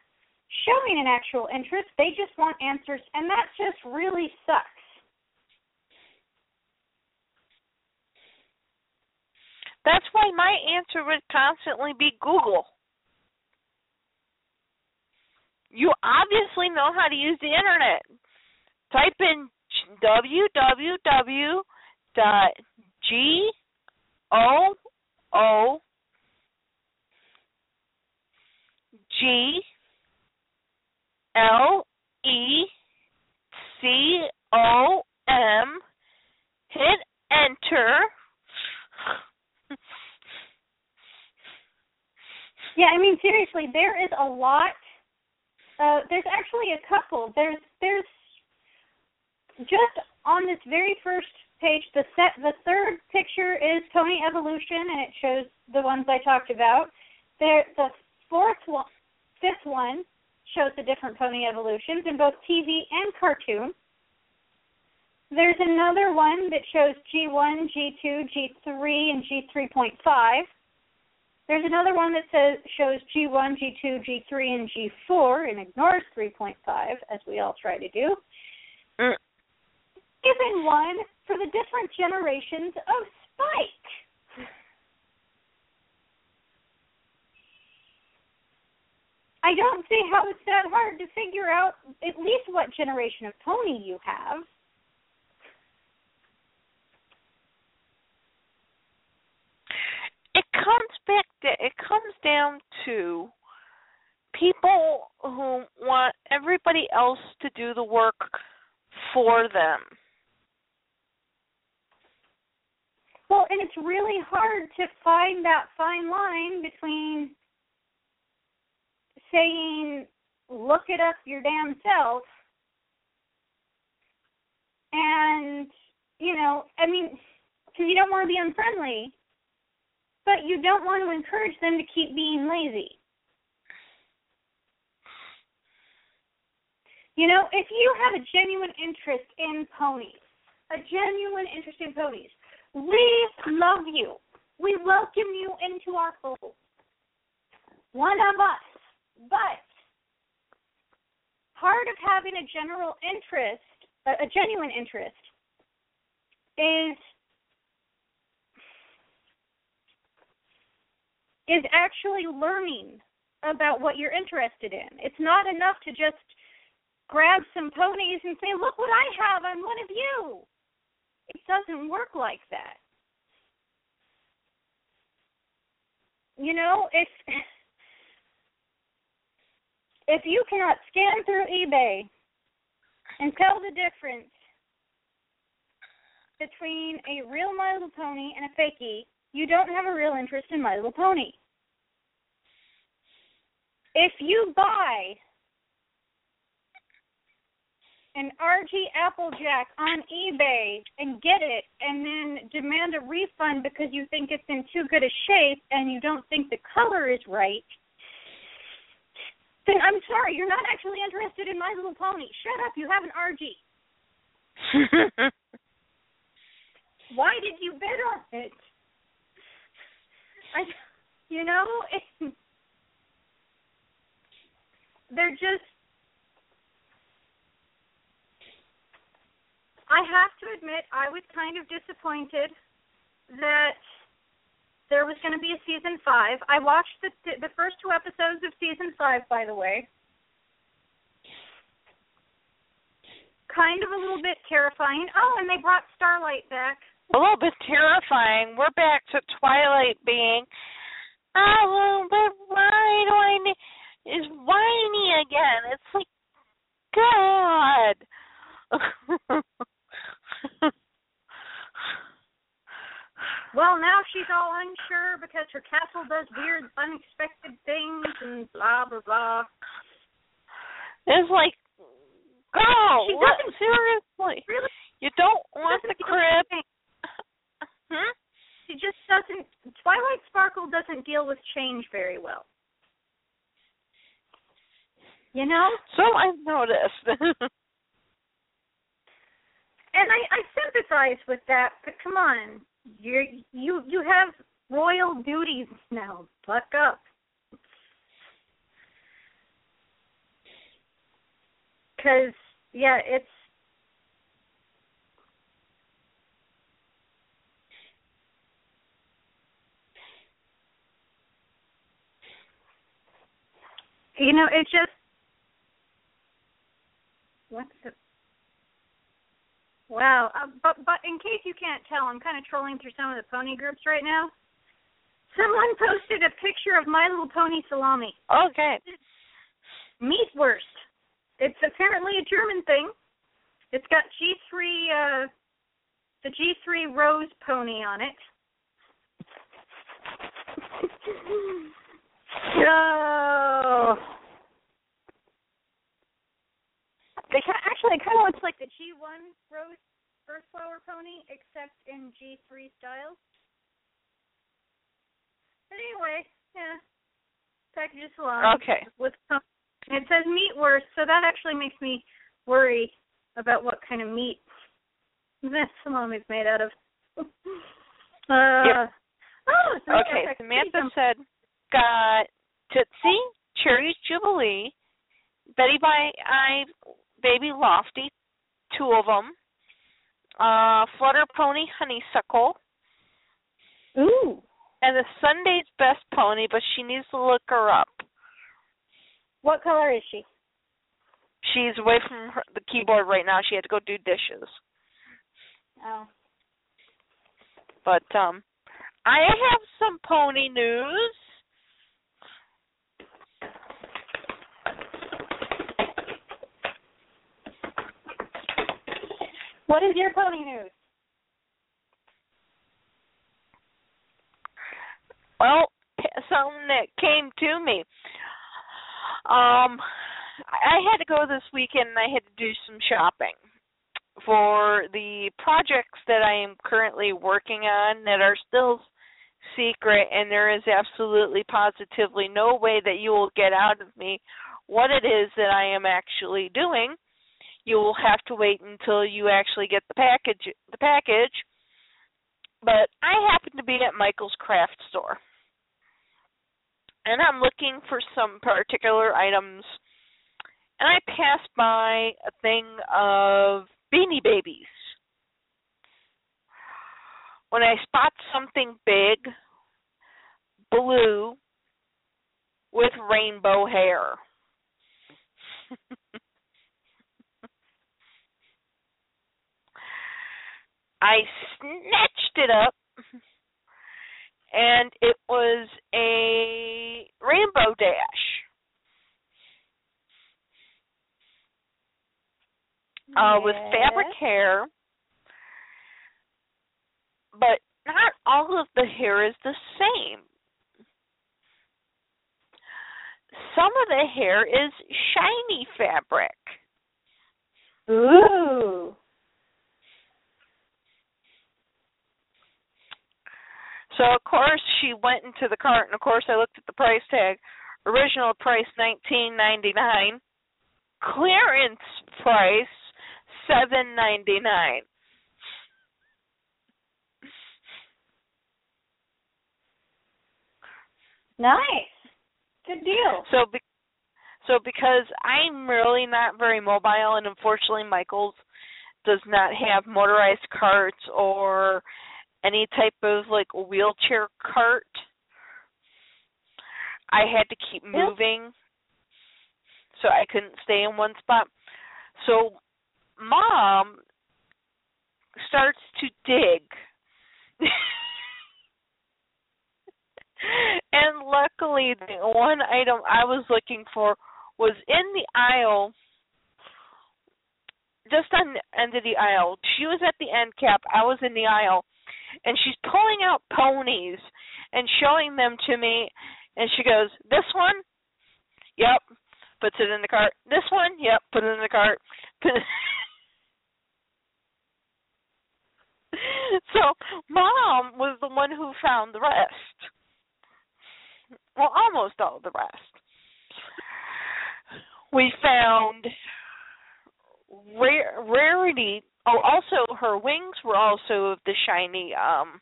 showing an actual interest. They just want answers, and that just really sucks. That's why my answer would constantly be Google. You obviously know how to use the internet. Type in www.google.com. Hit enter. Yeah, I mean seriously, there is a lot. Uh, there's actually a couple. There's there's just on this very first page. The set the third picture is Pony Evolution, and it shows the ones I talked about. There, the fourth one, fifth one shows the different Pony evolutions in both TV and cartoon. There's another one that shows G1, G2, G3, and G3.5. There's another one that says shows G1, G2, G3, and G4 and ignores 3.5, as we all try to do. Mm. Even one for the different generations of Spike. I don't see how it's that hard to figure out at least what generation of pony you have. It comes back to, it comes down to people who want everybody else to do the work for them. Well, and it's really hard to find that fine line between saying, look it up your damn self, and, you know, I mean, because you don't want to be unfriendly, but you don't want to encourage them to keep being lazy. You know, if you have a genuine interest in ponies, a genuine interest in ponies, we love you. We welcome you into our fold. One of us. But part of having a general interest, a, genuine interest, is is actually learning about what you're interested in. It's not enough to just grab some ponies and say, "Look what I have! I'm one of you." It doesn't work like that. You know, if if you cannot scan through eBay and tell the difference between a real My Little Pony and a fakie, you don't have a real interest in My Little Pony. If you buy an RG Applejack on eBay and get it and then demand a refund because you think it's in too good a shape and you don't think the color is right, then I'm sorry, you're not actually interested in My Little Pony. Shut up, you have an RG. [laughs] Why did you bid on it? I, you know, it, [laughs] they're just. I have to admit, I was kind of disappointed that there was going to be a season five. I watched the the first two episodes of season five, by the way. Kind of a little bit terrifying. Oh, and they brought Starlight back. a little bit terrifying. We're back to Twilight being, oh, but why do I need, is whiny again. It's like, God. Well, now she's all unsure because her castle does weird, unexpected things and blah blah blah. it's like, girl, She what, doesn't- seriously? Really, You don't want the crib? [laughs] Hmm? She just doesn't. Twilight Sparkle doesn't deal with change very well. You know, So I've noticed. [laughs] and I, I sympathize with that. But come on, you you you have royal duties now. Buck up. Because yeah, it's you know it just what's the Wow, uh, but but in case you can't tell, I'm kind of trolling through some of the pony groups right now. Someone posted a picture of My Little Pony salami. okay. Meatwurst. It's apparently a German thing. It's got G3 uh the G3 rose pony on it. [laughs] oh. They ki- actually it kind of looks like the G1 rose Birthflower pony, except in G3 style. But anyway, yeah, package of salami Okay. with it says meatwurst, so that actually makes me worry about what kind of meat this is made out of. [laughs] uh, Yep. Oh, Okay, yeah, Samantha said, got Tootsie, Cherries Jubilee, Betty by I, Baby Lofty, two of them, uh, Flutter Pony Honeysuckle, Ooh, and the Sunday's Best Pony, but she needs to look her up. what color is she? She's away from her, the keyboard right now. She had to go do dishes. Oh. But um I have some pony news. What is your pony news? Well, something that came to me. Um, I had to go this weekend and I had to do some shopping for the projects that I am currently working on that are still secret and there is absolutely positively no way that you will get out of me what it is that I am actually doing. You will have to wait until you actually get the package the package. But I happen to be at Michael's craft store and I'm looking for some particular items, and I passed by a thing of beanie babies. When I spot something big, blue, with rainbow hair. [laughs] I snatched it up and it was a rainbow dash. Uh, with fabric hair, but not all of the hair is the same. Some of the hair is shiny fabric. Ooh. So of course she went into the cart and of course I looked at the price tag. Original price nineteen ninety nine. Clearance price seven ninety nine. Nice. Good deal. So be- so because I'm really not very mobile and unfortunately Michael's does not have motorized carts or any type of like wheelchair cart. I had to keep moving. So I couldn't stay in one spot. So mom starts to dig. [laughs] and luckily the one item I was looking for was in the aisle just on the end of the aisle. She was at the end cap, I was in the aisle and she's pulling out ponies and showing them to me and she goes, This one? Yep. Puts it in the cart. This one? Yep, put it in the cart. [laughs] so mom was the one who found the rest. Well, almost all the rest. We found rarity. Oh, also her wings were also of the shiny um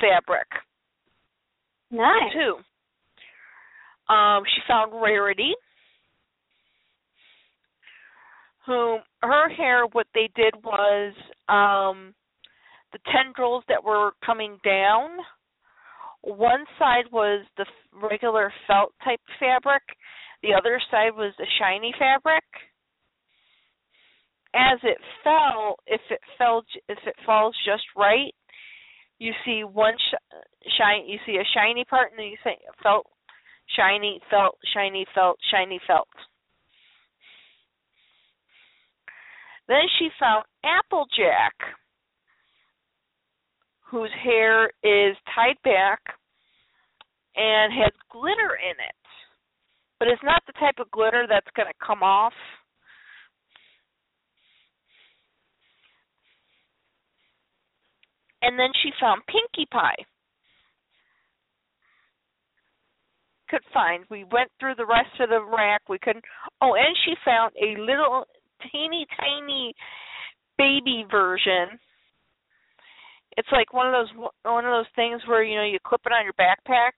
fabric Nice. too. Um, she found Rarity, whom her hair. What they did was um, the tendrils that were coming down. One side was the regular felt type fabric. The other side was the shiny fabric. As it fell, if it fell, if it falls just right, you see one sh- shine. You see a shiny part, and then you say felt, shiny, felt, shiny, felt, shiny, felt. Then she found Applejack, whose hair is tied back and has glitter in it. But it's not the type of glitter that's going to come off. And then she found Pinkie Pie. Could find. We went through the rest of the rack. We couldn't. Oh, and she found a little teeny tiny baby version. It's like one of those one of those things where you know you clip it on your backpack.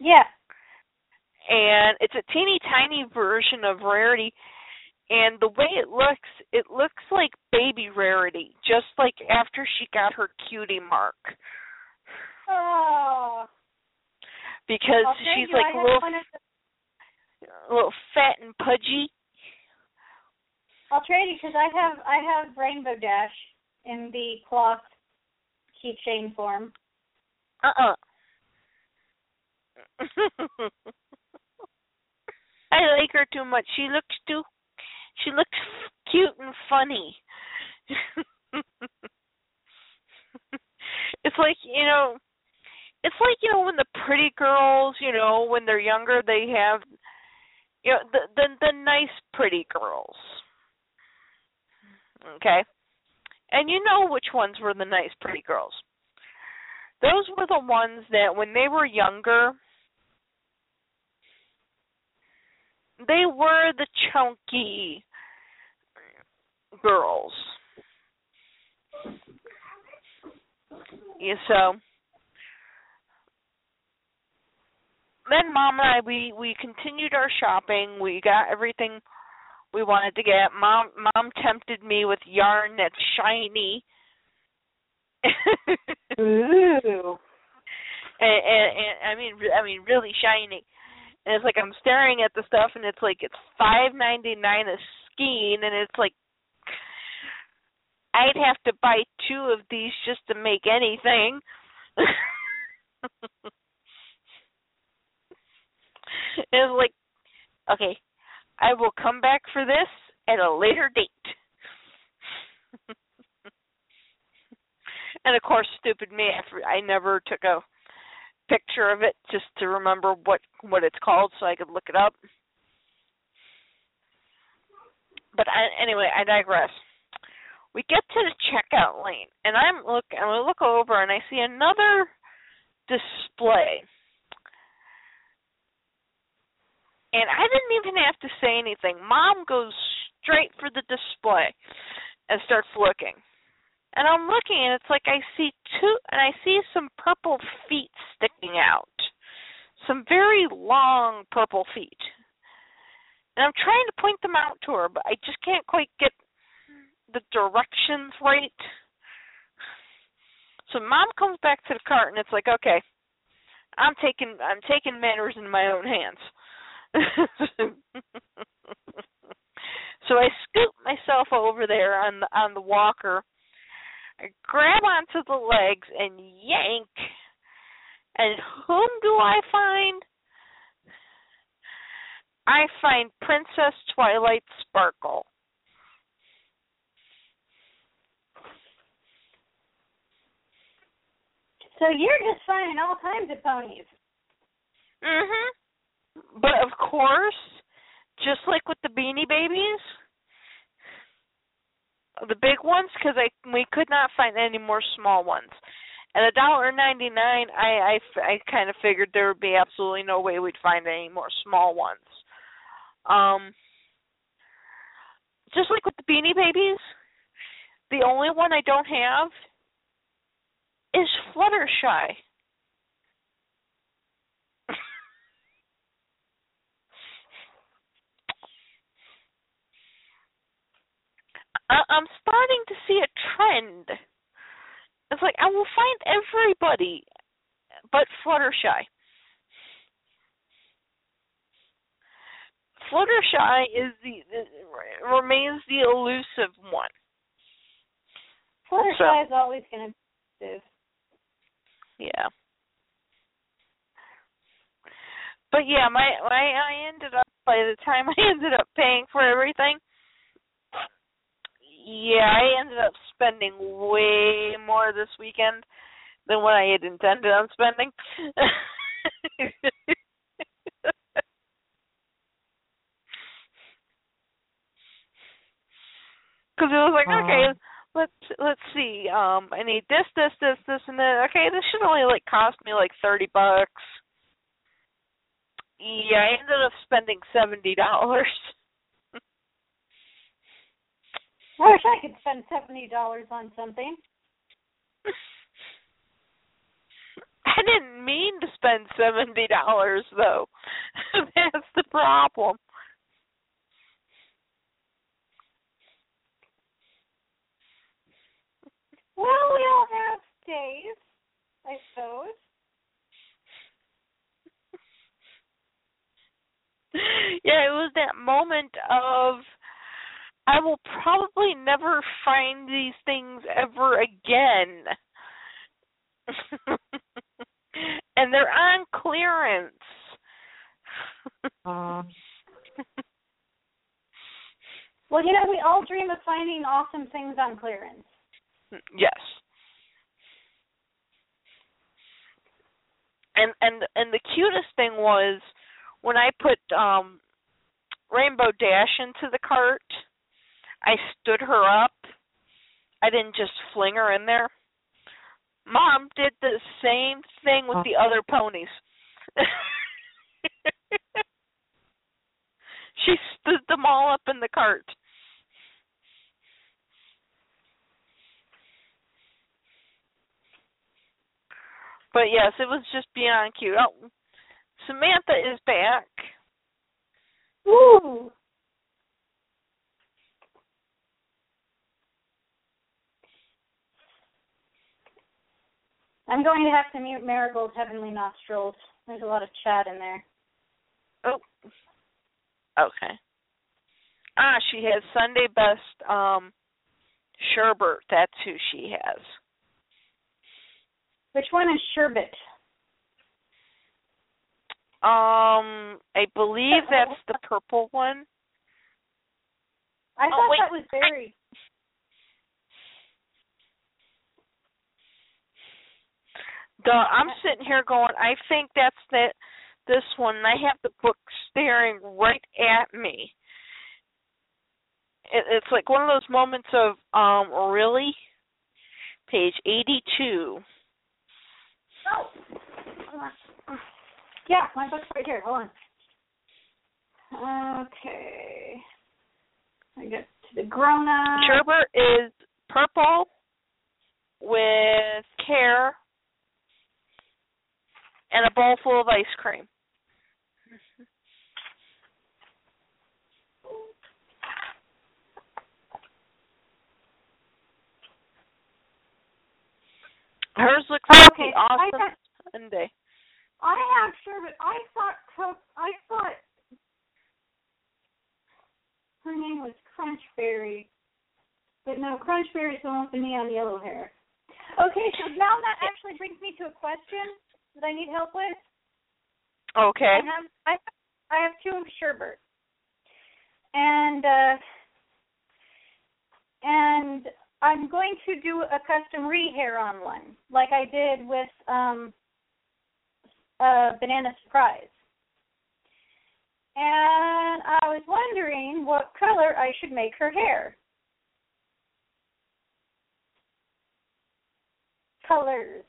Yeah. and it's a teeny tiny version of Rarity. And the way it looks, it looks like baby Rarity, just like after she got her cutie mark, Oh. because she's like I a little, one the, a little fat and pudgy. I'll trade you because I have I have Rainbow Dash in the cloth keychain form. Uh uh [laughs] I like her too much. She looks too. She looks cute and funny. [laughs] it's like you know, it's like you know when the pretty girls, you know, when they're younger, they have, you know, the the the nice pretty girls. Okay, and you know which ones were the nice pretty girls. Those were the ones that when they were younger, they were the chunky girls. Yeah, so then mom and I we we continued our shopping. We got everything we wanted to get. Mom mom tempted me with yarn that's shiny. Ooh. [laughs] and, and, and I mean, I mean, really shiny. And it's like I'm staring at the stuff, and it's like it's five ninety nine a skein, and it's like I'd have to buy two of these just to make anything. [laughs] it's like, okay, I will come back for this at a later date. [laughs] and of course, stupid me, I never took a picture of it just to remember what what it's called so I could look it up. But I, anyway, I digress. We get to the checkout lane, and I'm look I look over and I see another display. And I didn't even have to say anything. Mom goes straight for the display and starts looking. And I'm looking and it's like I see two and I see some purple feet sticking out. Some very long purple feet. And I'm trying to point them out to her, but I just can't quite get the directions right. So mom comes back to the cart and it's like, okay, I'm taking I'm taking matters into my own hands. [laughs] so I scoop myself over there on the on the walker. I grab onto the legs and yank. And whom do I find? I find Princess Twilight Sparkle. So you're just finding all kinds of ponies. Mhm. But of course, just like with the Beanie Babies, the big ones, because I we could not find any more small ones. At a dollar ninety nine, I I, I kind of figured there would be absolutely no way we'd find any more small ones. Um, just like with the Beanie Babies, the only one I don't have is Fluttershy. I- I'm starting to see a trend. It's like I will find everybody but Fluttershy. Fluttershy is the, the remains the elusive one. Fluttershy is always going to be Yeah. But yeah, my my I ended up by the time I [laughs] ended up paying for everything, yeah, I ended up spending way more this weekend than what I had intended on spending. [laughs] Because it was like, okay, let's let's see. Um, I need this, this, this, this, and then okay, this should only like cost me like thirty bucks. Yeah, I ended up spending seventy dollars. I [laughs] wish I could spend seventy dollars on something. [laughs] I didn't mean to spend seventy dollars though. [laughs] That's the problem. Well, we all have days, I suppose. yeah, it was that moment of I will probably never find these things ever again. [laughs] and they're on clearance. um. Well, you know, we all dream of finding awesome things on clearance. Yes. And and and the cutest thing was when I put um Rainbow Dash into the cart, I stood her up. I didn't just fling her in there. Mom did the same thing with the other ponies. [laughs] she stood them all up in the cart. But yes, it was just beyond cute. Oh, Samantha is back. Ooh. I'm going to have to mute Marigold's Heavenly Nostrils. There's a lot of chat in there. Oh. Okay. Ah, she has Sundae Best um Sherbert. That's who she has. Which one is Sherbet? Um, I believe that's the purple one. I Oh, thought wait. that was Berry. The I'm sitting here going, I think that's that this one and I have the book staring right at me. It, it's like one of those moments of um really page 82. Oh. Yeah, my book's right here. Hold on. Okay. I get to the grown up. Sherbert is purple with care and a bowl full of ice cream. Hers looks Okay, the I awesome got- Sunday. I have sherbet. I thought I thought her name was Crunchberry, but no, Crunchberry's the one with the neon yellow hair. Okay, so now that actually brings me to a question that I need help with. Okay. I have I I have two of sherbet, and uh, and I'm going to do a custom rehair on one, like I did with um uh banana surprise. And I was wondering what color I should make her hair. Colors.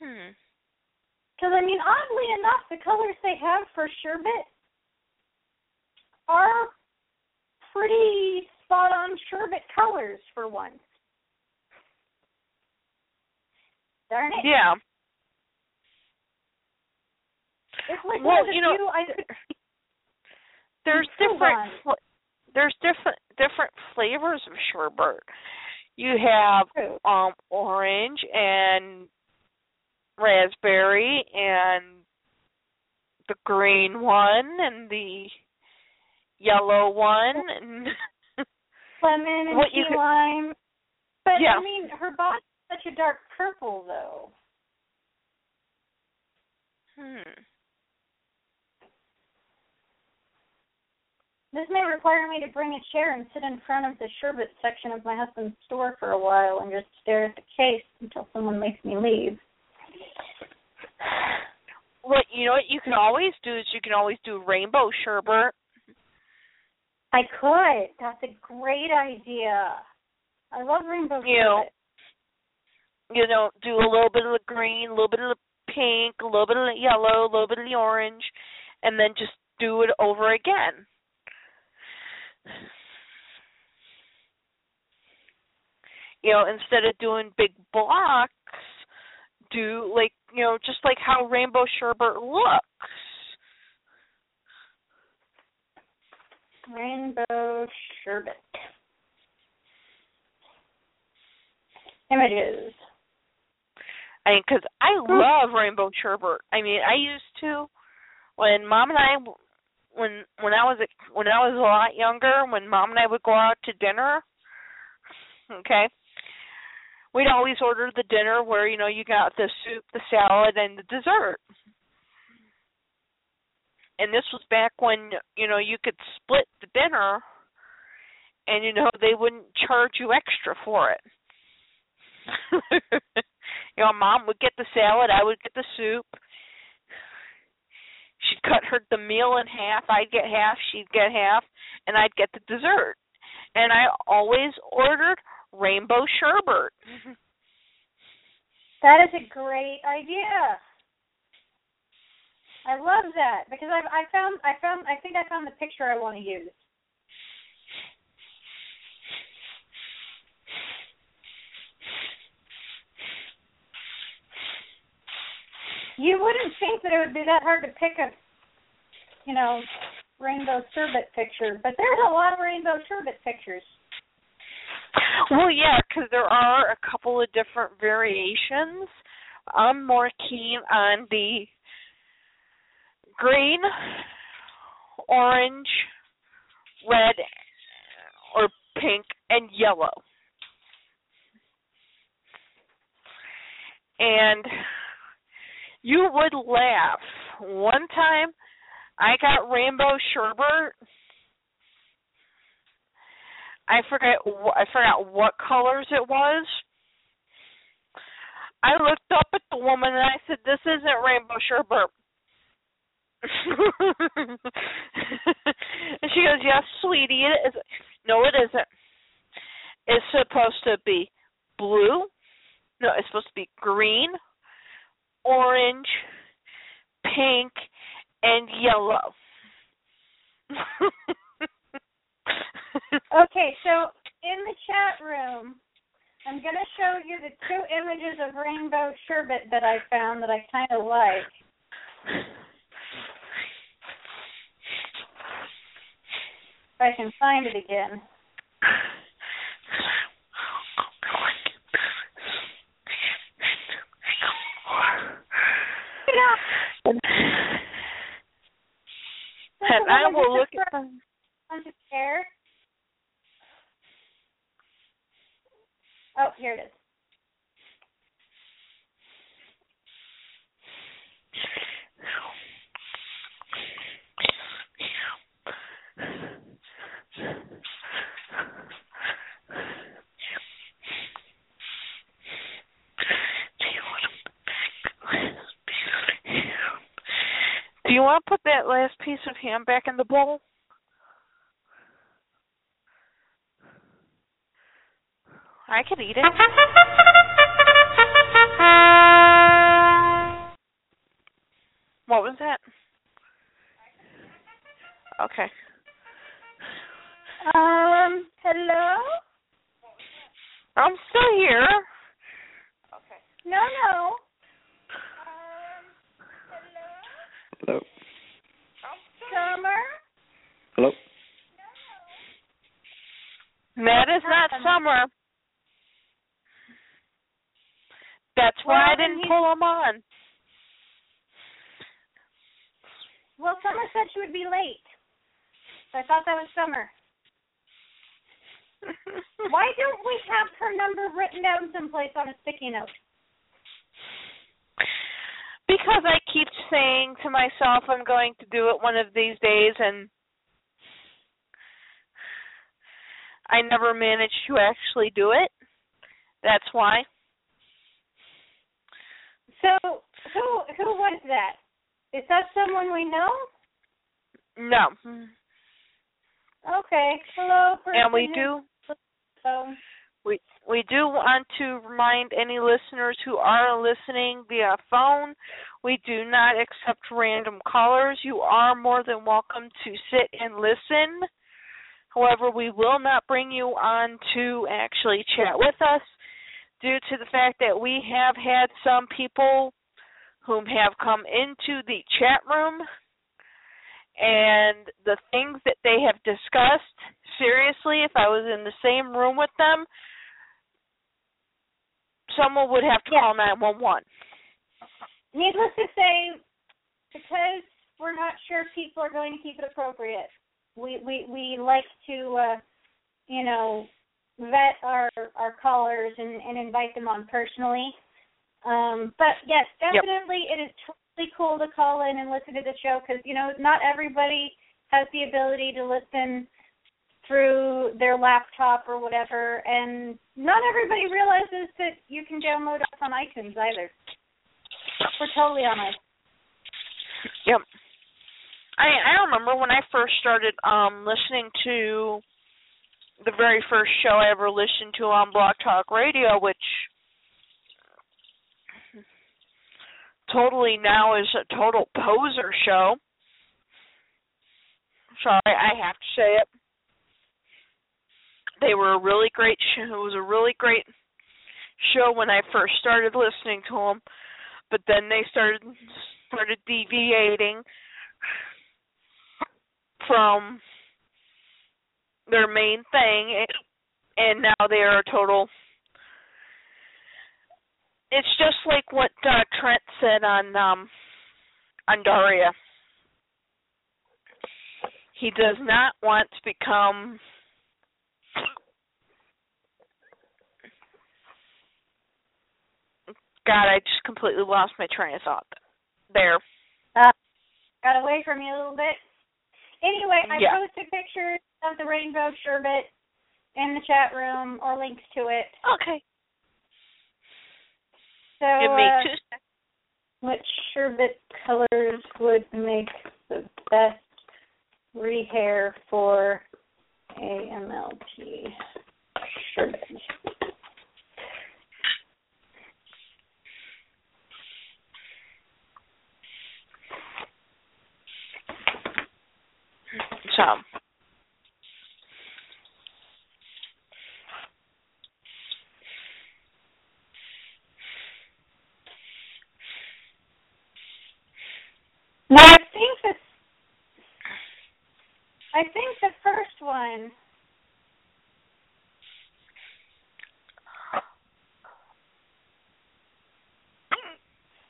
Hmm. Because I mean, oddly enough, the colors they have for sherbet are pretty spot on sherbet colors for once. Darn it! Yeah. It's like Well, one of the you know, I there's different fl- there's different different flavors of sherbet. You have um orange and raspberry and the green one and the yellow one and [laughs] lemon and What key could- lime. But Yeah. I mean, her body's such a dark purple, though. hmm. This may require me to bring a chair and sit in front of the sherbet section of my husband's store for a while and just stare at the case until someone makes me leave. What you know what you can always do is you can always do rainbow sherbet. I could. That's a great idea. I love rainbow You know. You know, do a little bit of the green, a little bit of the pink, a little bit of the yellow, a little bit of the orange, and then just do it over again. You know, instead of doing big blocks, do like you know, just like how rainbow sherbet looks. Rainbow sherbet. Images. I mean, because I love rainbow sherbet. I mean, I used to when mom and I when when I was a, when I was a lot younger, when mom and I would go out to dinner. Okay. We'd always order the dinner where you know you got the soup, the salad, and the dessert. And this was back when you know you could split the dinner, and you know they wouldn't charge you extra for it. [laughs] you know, mom would get the salad, I would get the soup. She'd cut her the meal in half, I'd get half, she'd get half, and I'd get the dessert. And I always ordered rainbow sherbet. [laughs] That is a great idea. I love that because I I found I found I think I found the picture I want to use. You wouldn't think that it would be that hard to pick a, you know, rainbow sherbet picture, but there's a lot of rainbow sherbet pictures. Well, yeah, because there are a couple of different variations. I'm more keen on the green, orange, red, or pink, and yellow. And you would laugh. One time I got rainbow sherbet. I forget I forgot what colors it was. I looked up at the woman and I said, "This isn't rainbow sherbet." And she goes, "Yes, sweetie, it is." No, it isn't. It's supposed to be blue. No, it's supposed to be green, orange, pink, and yellow. [laughs] Okay, so in the chat room, I'm going to show you the two images of rainbow sherbet that I found that I kind of like. If I can find it again. And I will look at them. on his hair. Oh, here it is. Do you want to put that last piece of ham back in the bowl? I could eat it. What was that? Okay. Um, hello? I'm still here. Okay. No, no. Hello. Summer? Hello. That is not summer. That's why I Well, then didn't he's- pull them on. Well, Summer said she would be late. So I thought that was Summer. [laughs] Why don't we have her number written down someplace on a sticky note? because I keep saying to myself I'm going to do it one of these days and I never manage to actually do it. That's why. So who who was that? Is that someone we know? No. Okay. Hello. And we do So, we we do want to remind any listeners who are listening via phone, we do not accept random callers. You are more than welcome to sit and listen. However, we will not bring you on to actually chat with us due to the fact that we have had some people whom have come into the chat room and the things that they have discussed seriously if I was in the same room with them someone would have to Yeah. call 911. needless to say, because we're not sure people are going to keep it appropriate, we we we like to, uh, you know, vet our our callers and and invite them on personally. Um, but yes, Yep. definitely, it is totally cool to call in and listen to the show because you know not everybody has the ability to listen through their laptop or whatever, and not everybody realizes that you can download us on iTunes either. We're totally on it. Yep. I I remember when I first started um listening to the very first show I ever listened to on Blog Talk Radio, which totally now is a total poser show. Sorry, I have to say it. They were a really great show. It was a really great show when I first started listening to them, but then they started started deviating from their main thing and now they are a total it's just like what uh, Trent said on um on Daria. He does not want to become God, I just completely lost my train of thought. There. Got away from you a little bit. Anyway, I Yeah. posted pictures of the rainbow sherbet in the chat room or links to it. Okay. So, Give me uh, two seconds. what sherbet colors would make the best rehair for AMLT sherbet? So. No, I think the I think the first one.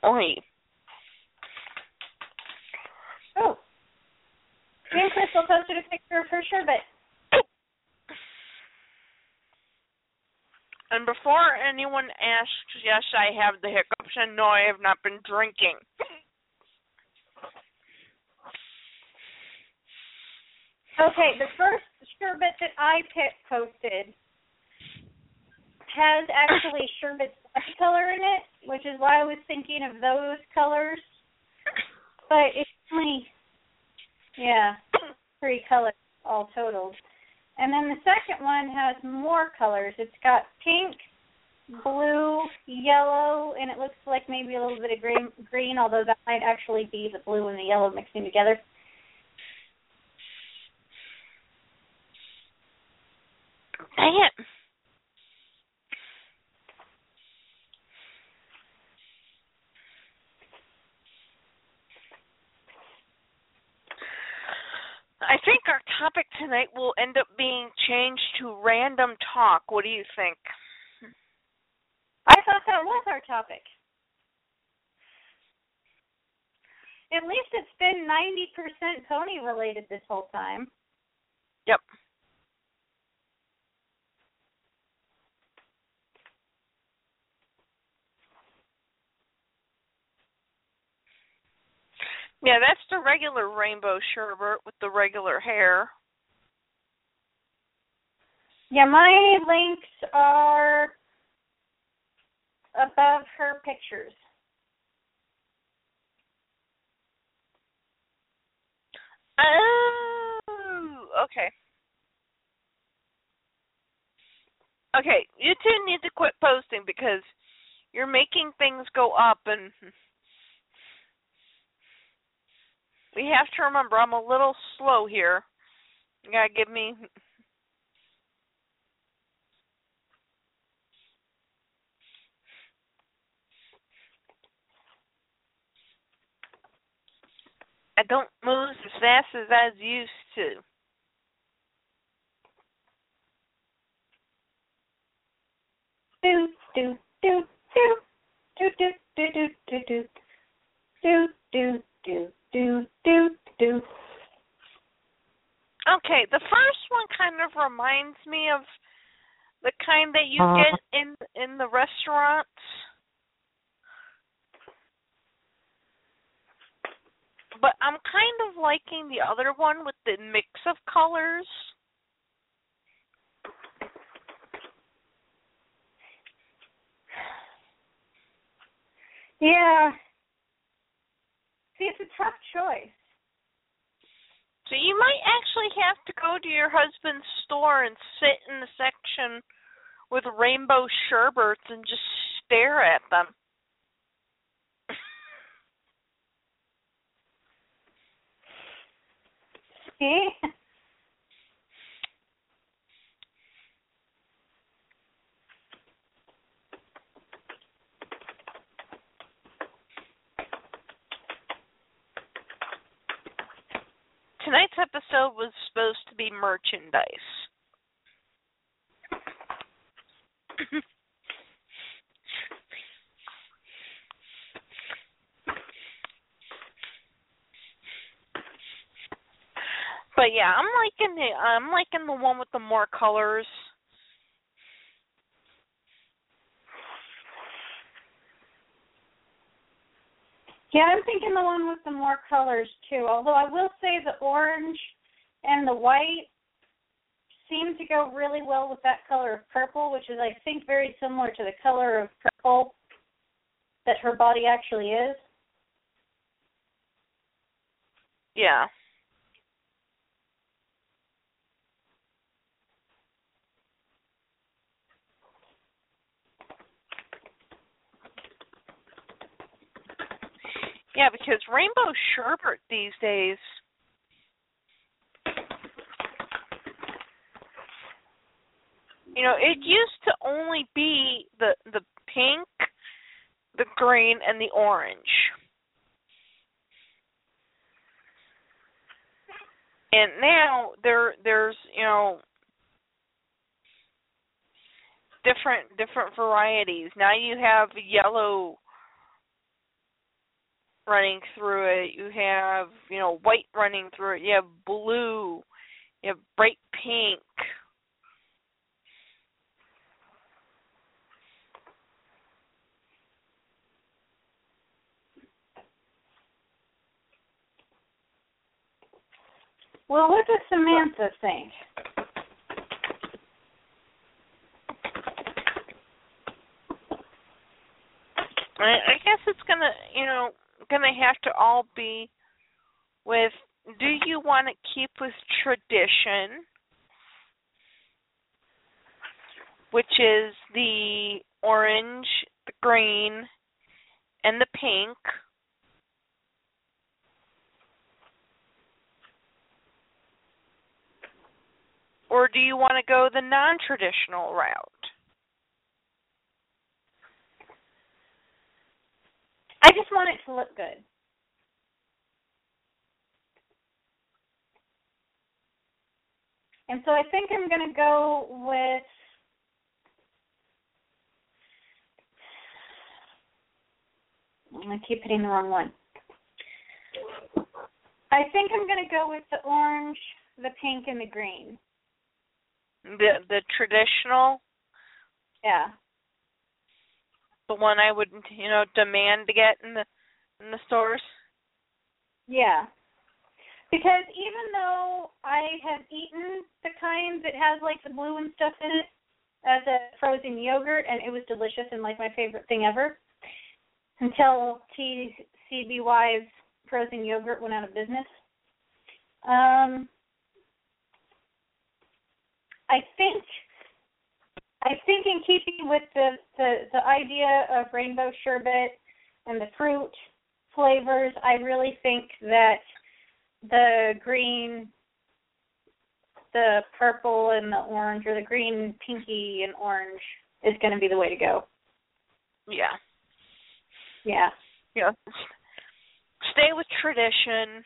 Oi. Oh, Jane Crystal posted a picture of her sherbet. And before anyone asks, yes, I have the hiccups, and no, I have not been drinking. Okay, the first sherbet that I picked posted has actually [laughs] sherbet color in it, which is why I was thinking of those colors. But it's only, yeah, three colors all totaled. And then the second one has more colors. It's got pink, blue, yellow, and it looks like maybe a little bit of green, green although that might actually be the blue and the yellow mixing together. Dang it. I think our topic tonight will end up being changed to random talk. What do you think? I thought that was our topic. At least it's been 90% pony related this whole time. Yep. Yeah, that's the regular rainbow sherbet with the regular hair. Yeah, my links are above her pictures. Oh, okay. Okay, you two need to quit posting because you're making things go up and we have to remember I'm a little slow here. You gotta give me I don't move as fast as I used to. Do do do do do do do do do do do do do do do do. Okay, the first one kind of reminds me of the kind that you Uh. get in in the restaurants. But I'm kind of liking the other one with the mix of colors. Yeah. See, it's a tough choice. So you might actually have to go to your husband's store and sit in the section with rainbow sherbets and just stare at them. See? Tonight's episode was supposed to be merchandise. [laughs] but yeah, I'm liking the I'm liking the one with the more colors. Yeah, I'm thinking the one with the more colors too. Although I will say the orange and the white seem to go really well with that color of purple, which is I think very similar to the color of purple that her body actually is. Yeah. Yeah, because rainbow sherbet these days. You know, it used to only be the the pink, the green, and the orange. And now there there's, you know, different different varieties. Now you have yellow running through it. You have, you know, white running through it. You have blue. You have bright pink. Well, what does Samantha think? I, I guess it's gonna, you know, gonna have to all be with. Do you want to keep with tradition, which is the orange, the green, and the pink? Or do you want to go the non-traditional route? I just want it to look good. And so I think I'm going to go with to keep hitting the wrong one. I think I'm going to go with the orange, the pink, and the green. The the traditional, Yeah. The one I would, you know, demand to get in the in the stores. Yeah. Because even though I have eaten the kind that has like the blue and stuff in it as a frozen yogurt and it was delicious and like my favorite thing ever until TCBY's frozen yogurt went out of business. Um I think I think in keeping with the, the, the idea of rainbow sherbet and the fruit flavors, I really think that the green, the purple, and the orange, or the green, pinky, and orange is going to be the way to go. Yeah. Yeah. Yeah. Stay with tradition.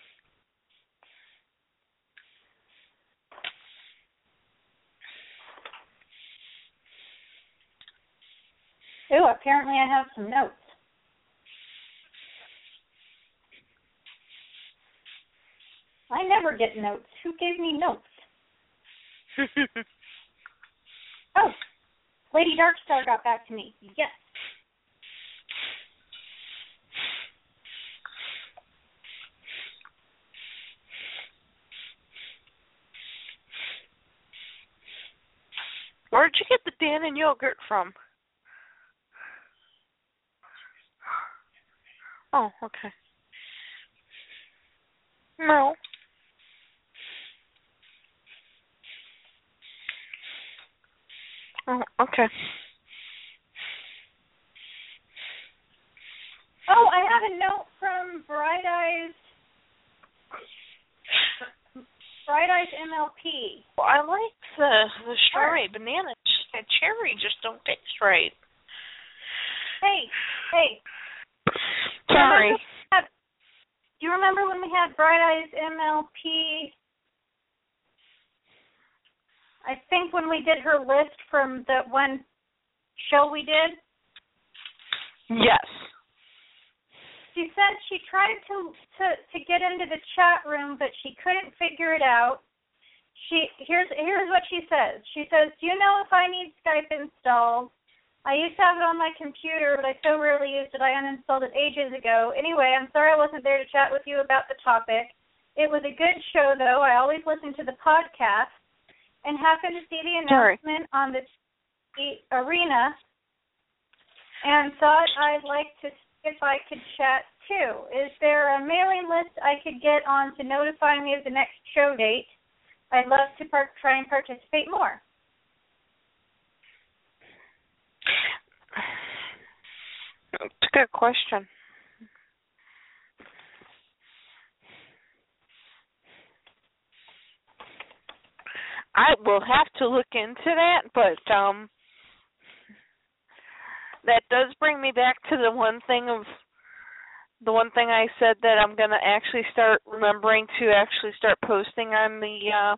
Ooh, apparently I have some notes. I never get notes. Who gave me notes? [laughs] Oh, Lady Darkstar got back to me. Yes. Where'd you get the Dannon yogurt from? Oh, okay. No. Oh, okay. Oh, I have a note from Bright Eyes. Bright Eyes MLP. Well, I like the the strawberry banana. Just that cherry just don't taste right. Hey, hey. Sorry. [laughs] Had- Do you remember when we had Bright Eyes MLP? I think when we did her list from the one show we did, Yes. she said she tried to to to get into the chat room but she couldn't figure it out. She here's here's what she says. She says, "Do you know if I need Skype installed? I used to have it on my computer, but I so rarely used it. I uninstalled it ages ago. Anyway, I'm sorry I wasn't there to chat with you about the topic. It was a good show though. I always listen to the podcast and happened to see the Sorry. announcement on the TV arena and thought I'd like to see if I could chat too. Is there a mailing list I could get on to notify me of the next show date? I'd love to par- try and participate more. It's a good question. I will have to look into that, but um that does bring me back to the one thing of the one thing I said that I'm going to actually start remembering to actually start posting on the uh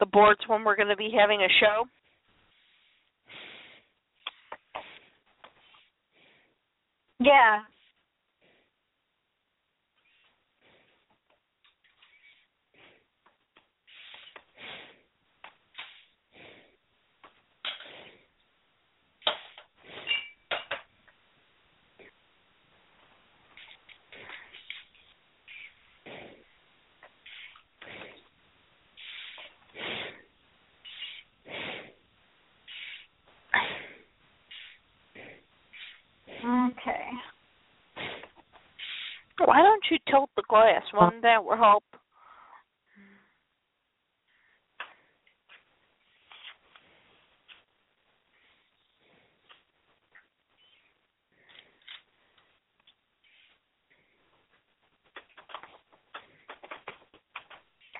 the boards when we're going to be having a show. Yeah. Okay. Why don't you tilt the glass? Uh, Wouldn't that will help?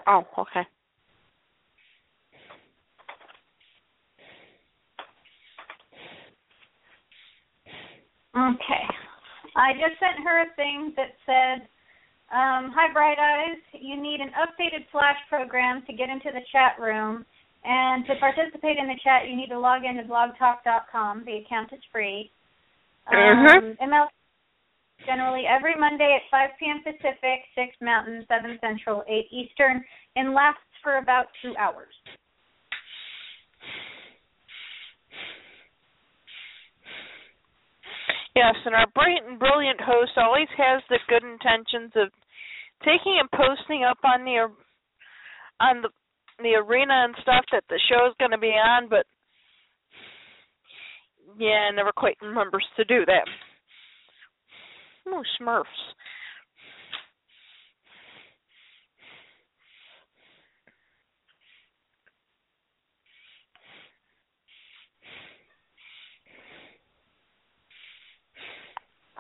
Oh, okay. Okay. I just sent her a thing that said, um, Hi, Bright Eyes. You need an updated Flash program to get into the chat room. And to participate in the chat, you need to log into blogtalk.com. The account is free. Um, ML generally every Monday at 5 p.m. Pacific, 6 Mountain, 7 Central, 8 Eastern, and lasts for about two hours. Yes, and our bright and brilliant host always has the good intentions of taking and posting up on the on the the arena and stuff that the show is going to be on, but yeah, never quite remembers to do that. Oh, Smurfs.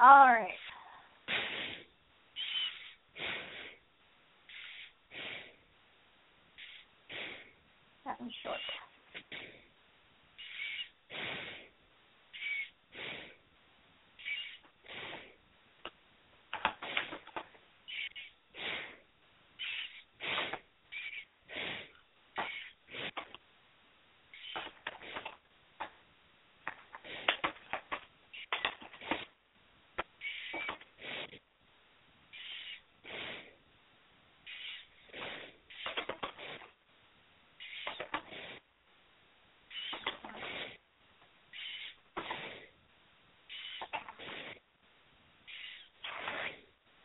All right. That one's short.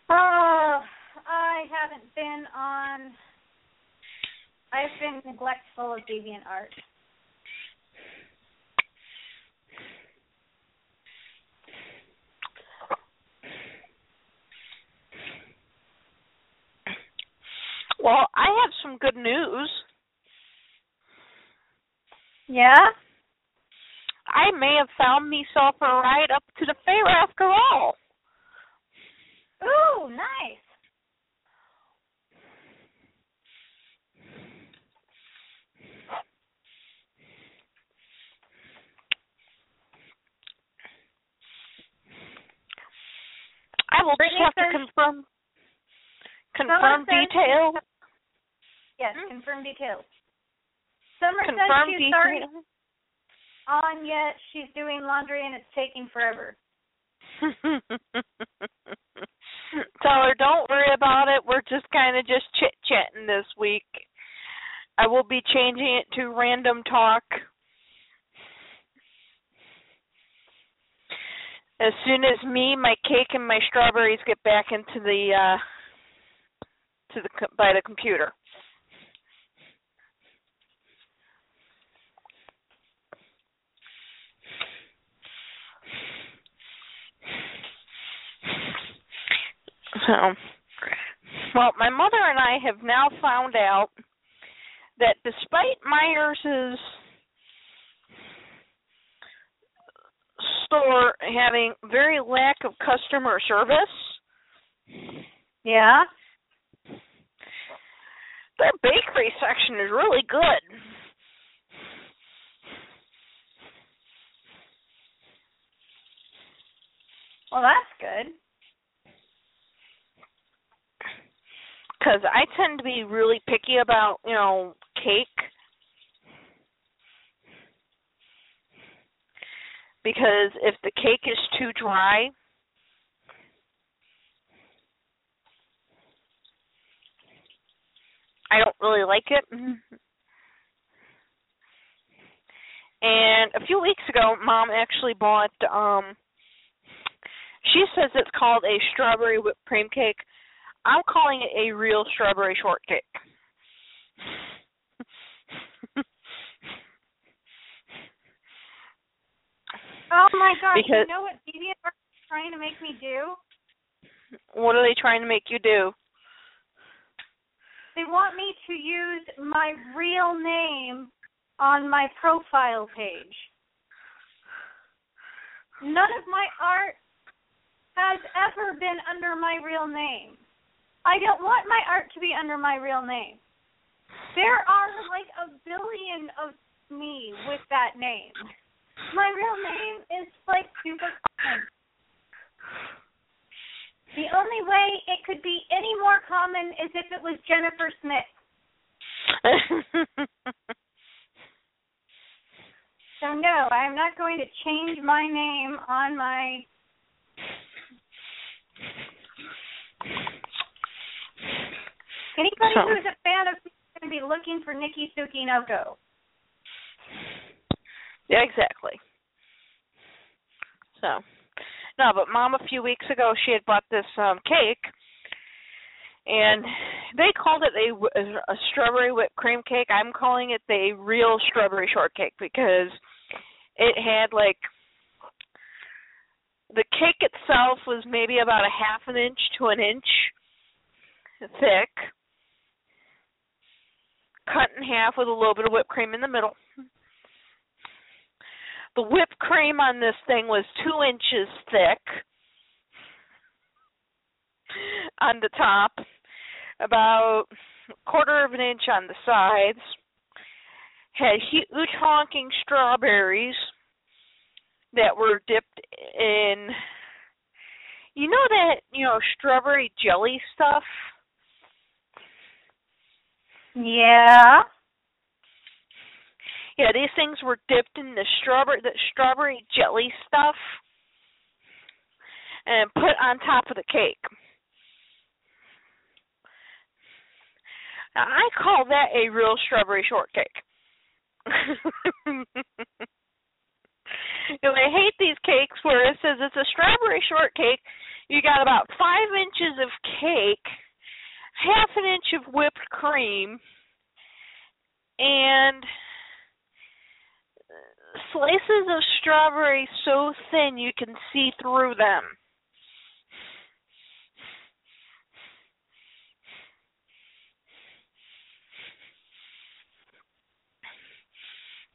Oh, I haven't been on. I've been neglectful of deviant art. Well, I have some good news. Yeah. I may have found myself a ride up to the fair after all. Ooh, nice. I will just have to confirm confirm details. Yes, Hmm? confirm details. Summer Confirm says she's sorry on yet. She's doing laundry and it's taking forever. [laughs] Tell her don't worry about it. We're just kind of just chit chatting this week. I will be changing it to random talk as soon as me, my cake, and my strawberries get back into the uh, to the by the computer. So, well, my mother and I have now found out that despite Meyers's store having very lack of customer service, Yeah. their bakery section is really good. Well, that's good. because I tend to be really picky about, you know, cake. Because if the cake is too dry, I don't really like it. And a few weeks ago, mom actually bought um she says it's called a strawberry whipped cream cake. I'm calling it a real strawberry shortcake. Oh my gosh! Because- you know what Deviant Art is trying to make me do? what are they trying to make you do? They want me to use my real name on my profile page. None of my art has ever been under my real name. I don't want my art to be under my real name. There are like a billion of me with that name. My real name is like super common. The only way it could be any more common is if it was Jennifer Smith. So no, I am not going to change my name on my Anybody who's a fan of me is going to be looking for Nikki Tsukinoko. Yeah, exactly. So, no, but mom a few weeks ago she had bought this um cake and they called it a, a strawberry whipped cream cake. I'm calling it the real strawberry shortcake because it had like the cake itself was maybe about a half an inch to an inch thick, cut in half with a little bit of whipped cream in the middle. The whipped cream on this thing was two inches thick on the top, about a quarter of an inch on the sides. Had huge honking strawberries that were dipped in you know that, you know, strawberry jelly stuff? Yeah. Yeah, these things were dipped in the strawberry the strawberry jelly stuff and put on top of the cake. Now, I call that a real strawberry shortcake. [laughs] you know, I hate these cakes where it says it's a strawberry shortcake. You got about five inches of cake, half an inch of whipped cream, and slices of strawberry so thin you can see through them.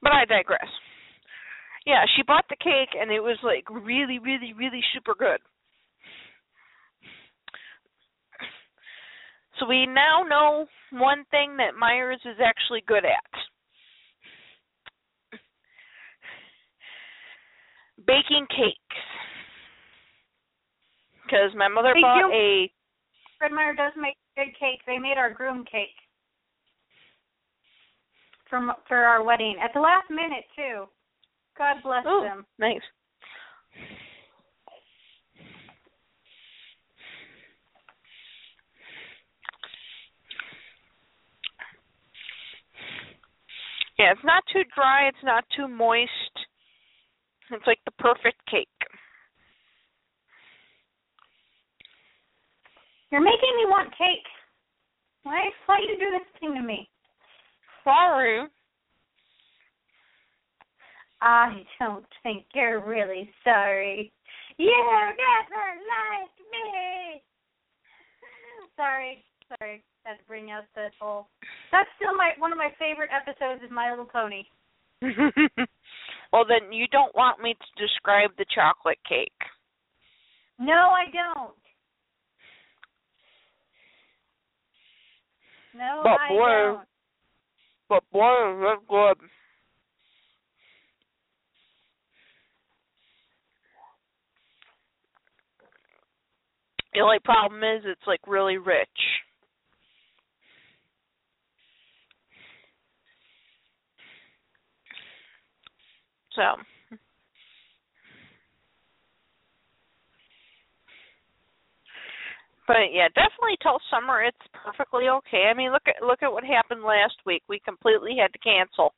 But I digress. Yeah, she bought the cake and it was like really, really, really super good. So we now know one thing that Meyers is actually good at. Baking cakes. Because my mother They bought do. a Fred Meyer does make good cake. They made our groom cake from for our wedding at the last minute too. God bless oh, them. nice. Yeah, it's not too dry, it's not too moist. It's like the perfect cake. You're making me want cake. Why why you do this thing to me? Sorry. I don't think you're really sorry. You never liked me. sorry, sorry. Had to bring out that whole. That's still my one of my favorite episodes of My Little Pony. [laughs] well, then you don't want me to describe the chocolate cake. No, I don't. No, But I boy- don't. But boy, is it good. The only problem is it's like really rich. So But yeah, definitely till summer it's perfectly okay. I mean, look at look at what happened last week. We completely had to cancel.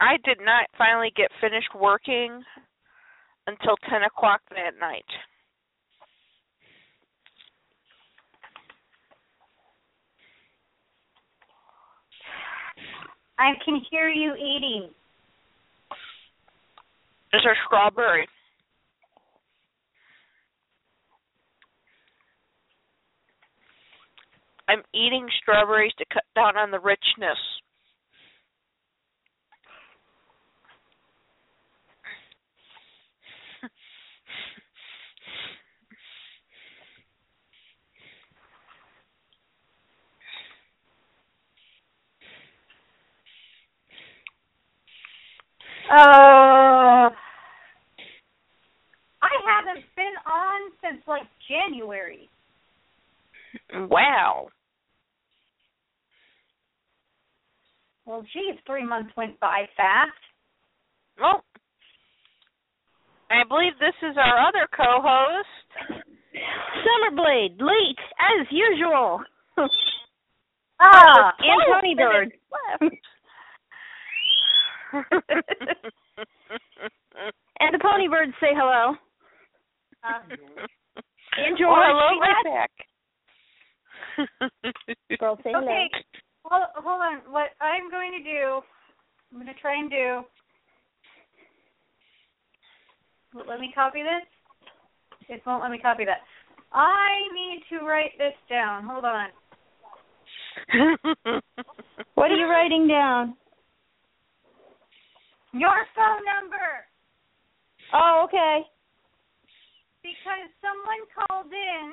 I did not finally get finished working until ten o'clock that night. I can hear you eating. Is there strawberry? I'm eating strawberries to cut down on the richness. Uh, I haven't been on since like January. Wow. Well, geez, three months went by fast. Well, I believe this is our other co-host. Summerblade, late as usual. Ah, and oh, Tony Bird [laughs] and the Pony Birds say hello. Uh, And George, well, hello, say right hi. back. Girl, say hello. okay, hold, hold on. What I'm going to do, I'm going to try and do. Let me copy this. It won't let me copy that. I need to write this down. Hold on. [laughs] What are you writing down? Your phone number. Oh, okay. because someone called in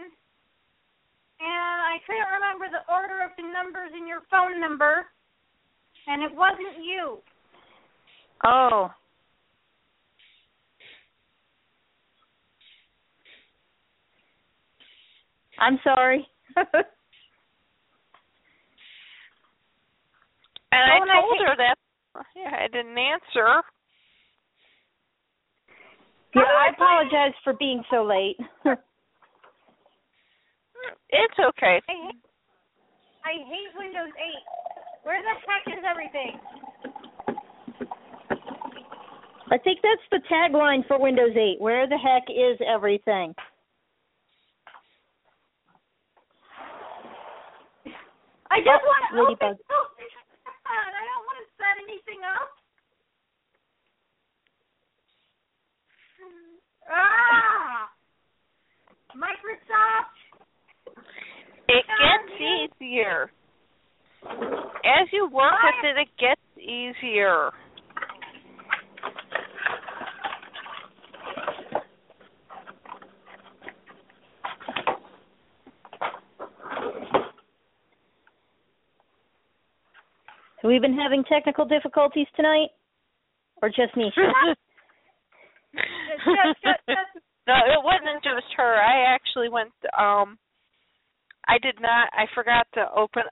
and I couldn't remember the order of the numbers in your phone number and it wasn't you. Oh. I'm sorry. [laughs] And I and I told her that yeah, I didn't answer. yeah, I apologize for being so late. [laughs] It's okay. I hate, I hate Windows 8. Where the heck is everything? I think that's the tagline for Windows 8. Where the heck is everything? I just Oh, want to Ladybug. open something. I don't want to set anything up. Ah! Microsoft. It gets easier. As you work with it, it gets easier. Have we been having technical difficulties tonight? Or just me? [laughs] [laughs] No, it wasn't just her. I actually went um I did not I forgot to open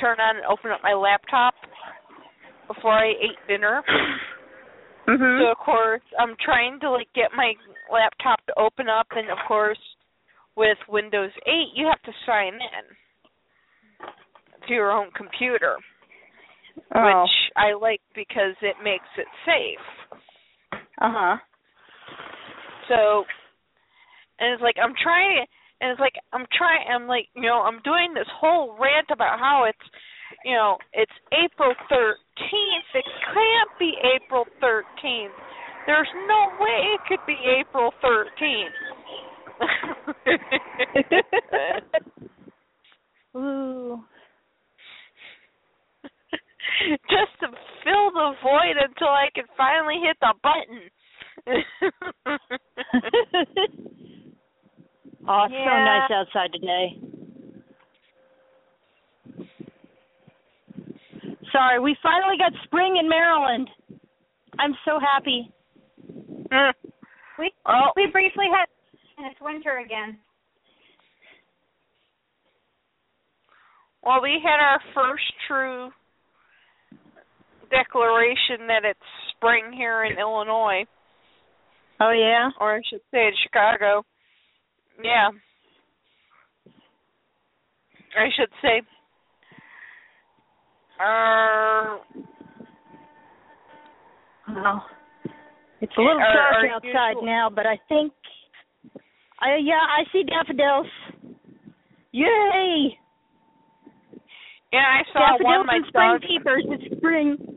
turn on and open up my laptop before I ate dinner. [clears throat] mhm. So of course I'm trying to like get my laptop to open up and of course with Windows 8 you have to sign in to your own computer, oh. which I like because it makes it safe. Uh-huh. So and it's like I'm trying and it's like I'm trying I'm like, you know, I'm doing this whole rant about how it's you know, it's April 13th. It can't be April 13th. There's no way it could be April 13th. [laughs] [laughs] Ooh. [laughs] Just to fill the void until I can finally hit the button. [laughs] oh, it's so nice outside today. Sorry, we finally got spring in Maryland. I'm so happy. [laughs] We oh, we briefly had and it's winter again. well, we had our first true declaration that it's spring here in Illinois, Oh yeah. or I should say in Chicago. Yeah. I should say uh Well, it's a little dark outside usual- now, but I think, I yeah, I see daffodils. Yay! yeah, I saw daffodils one my and spring peepers. It's spring.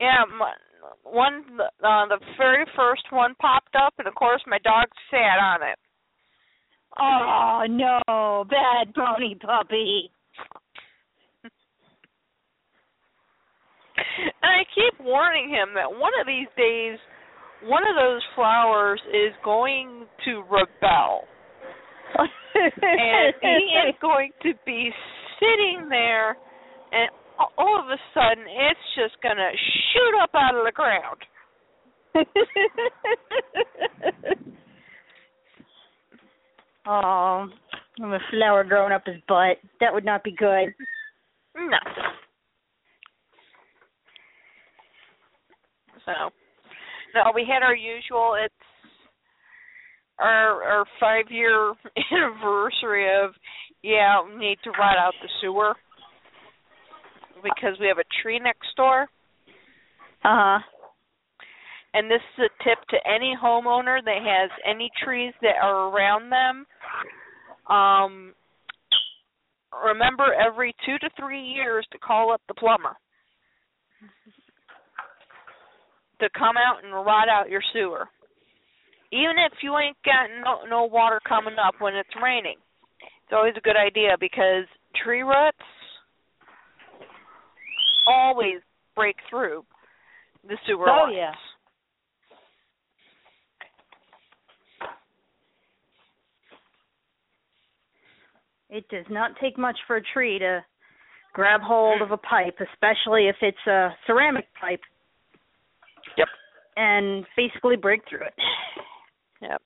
Yeah, my, one uh, the very first one popped up, and of course my dog sat on it. oh no, bad pony puppy. And I keep warning him that one of these days, one of those flowers is going to rebel, [laughs] and he is going to be sitting there, and all of a sudden it's just gonna shoot up out of the ground. [laughs] oh, I'm a flower growing up his butt. That would not be good. No. So, no, we had our usual. It's our our five year [laughs] anniversary of yeah, need to rot out the sewer because we have a tree next door. Uh huh. And this is a tip to any homeowner that has any trees that are around them. Um, remember every two to three years to call up the plumber to come out and rot out your sewer. Even if you ain't got no no water coming up when it's raining, it's always a good idea because tree roots always break through the sewer Oh, lines. yeah. It does not take much for a tree to grab hold of a pipe, especially if it's a ceramic pipe. Yep. And basically break through it. Yep.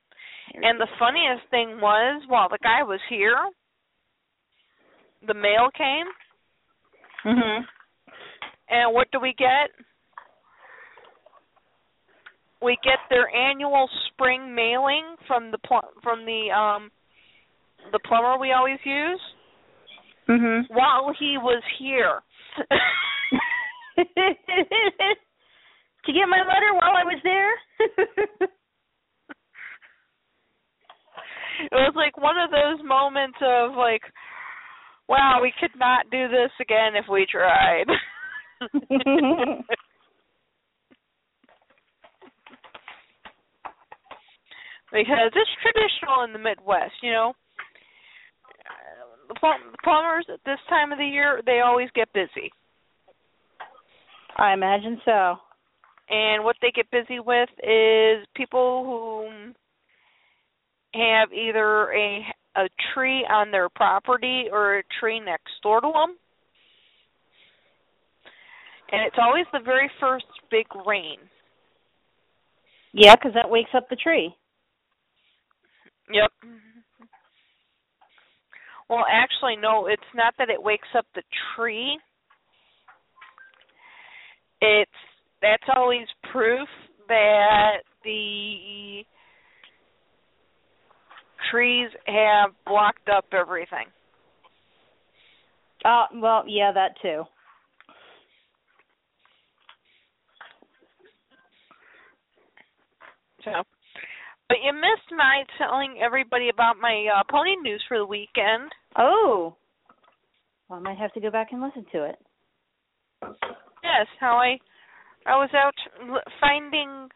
And the funniest thing was, while the guy was here, the mail came, Mhm. And what do we get? We get their annual spring mailing from the pl- from the um the plumber we always use Mhm. while he was here. [laughs] You get my letter while I was there? [laughs] it was like one of those moments of like, wow, we could not do this again if we tried. [laughs] [laughs] because it's traditional in the Midwest, you know. The, plum- plumbers at this time of the year, they always get busy. I imagine so. And what they get busy with is people who have either a a tree on their property or a tree next door to them. And it's always the very first big rain. Yeah, 'cause that wakes up the tree. Yep. Well, actually, no, it's not that it wakes up the tree. It's that's always proof that the trees have blocked up everything. Uh, well, yeah, that too. So, but you missed my telling everybody about my uh, pony news for the weekend. Oh. Well, I might have to go back and listen to it. Yes, how I I was out finding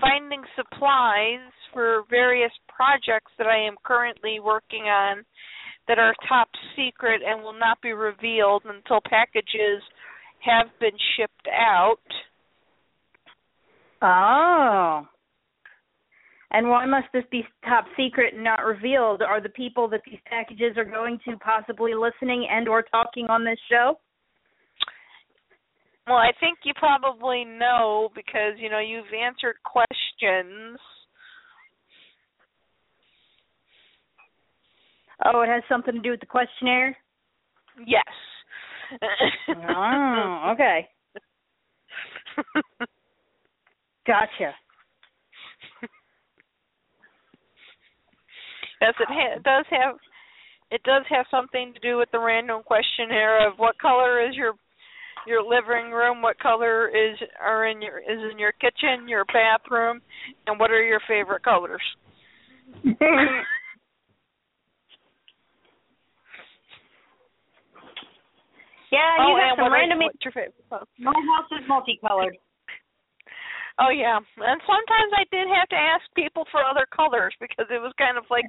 finding supplies for various projects that I am currently working on that are top secret and will not be revealed until packages have been shipped out. Oh. And why must this be top secret and not revealed? Are the people that these packages are going to possibly listening and or talking on this show? Well, I think you probably know because you know you've answered questions. Oh, it has something to do with the questionnaire? Yes. oh, okay. [laughs] Gotcha. Yes, it, ha- does have it does have something to do with the random questionnaire of what color is your your living room, what color is are in your is in your kitchen, your bathroom, and what are your favorite colors. [laughs] Yeah, oh, you got some random. what's your favorite? My house is multicolored. Oh yeah, and sometimes I did have to ask people for other colors because it was kind of like,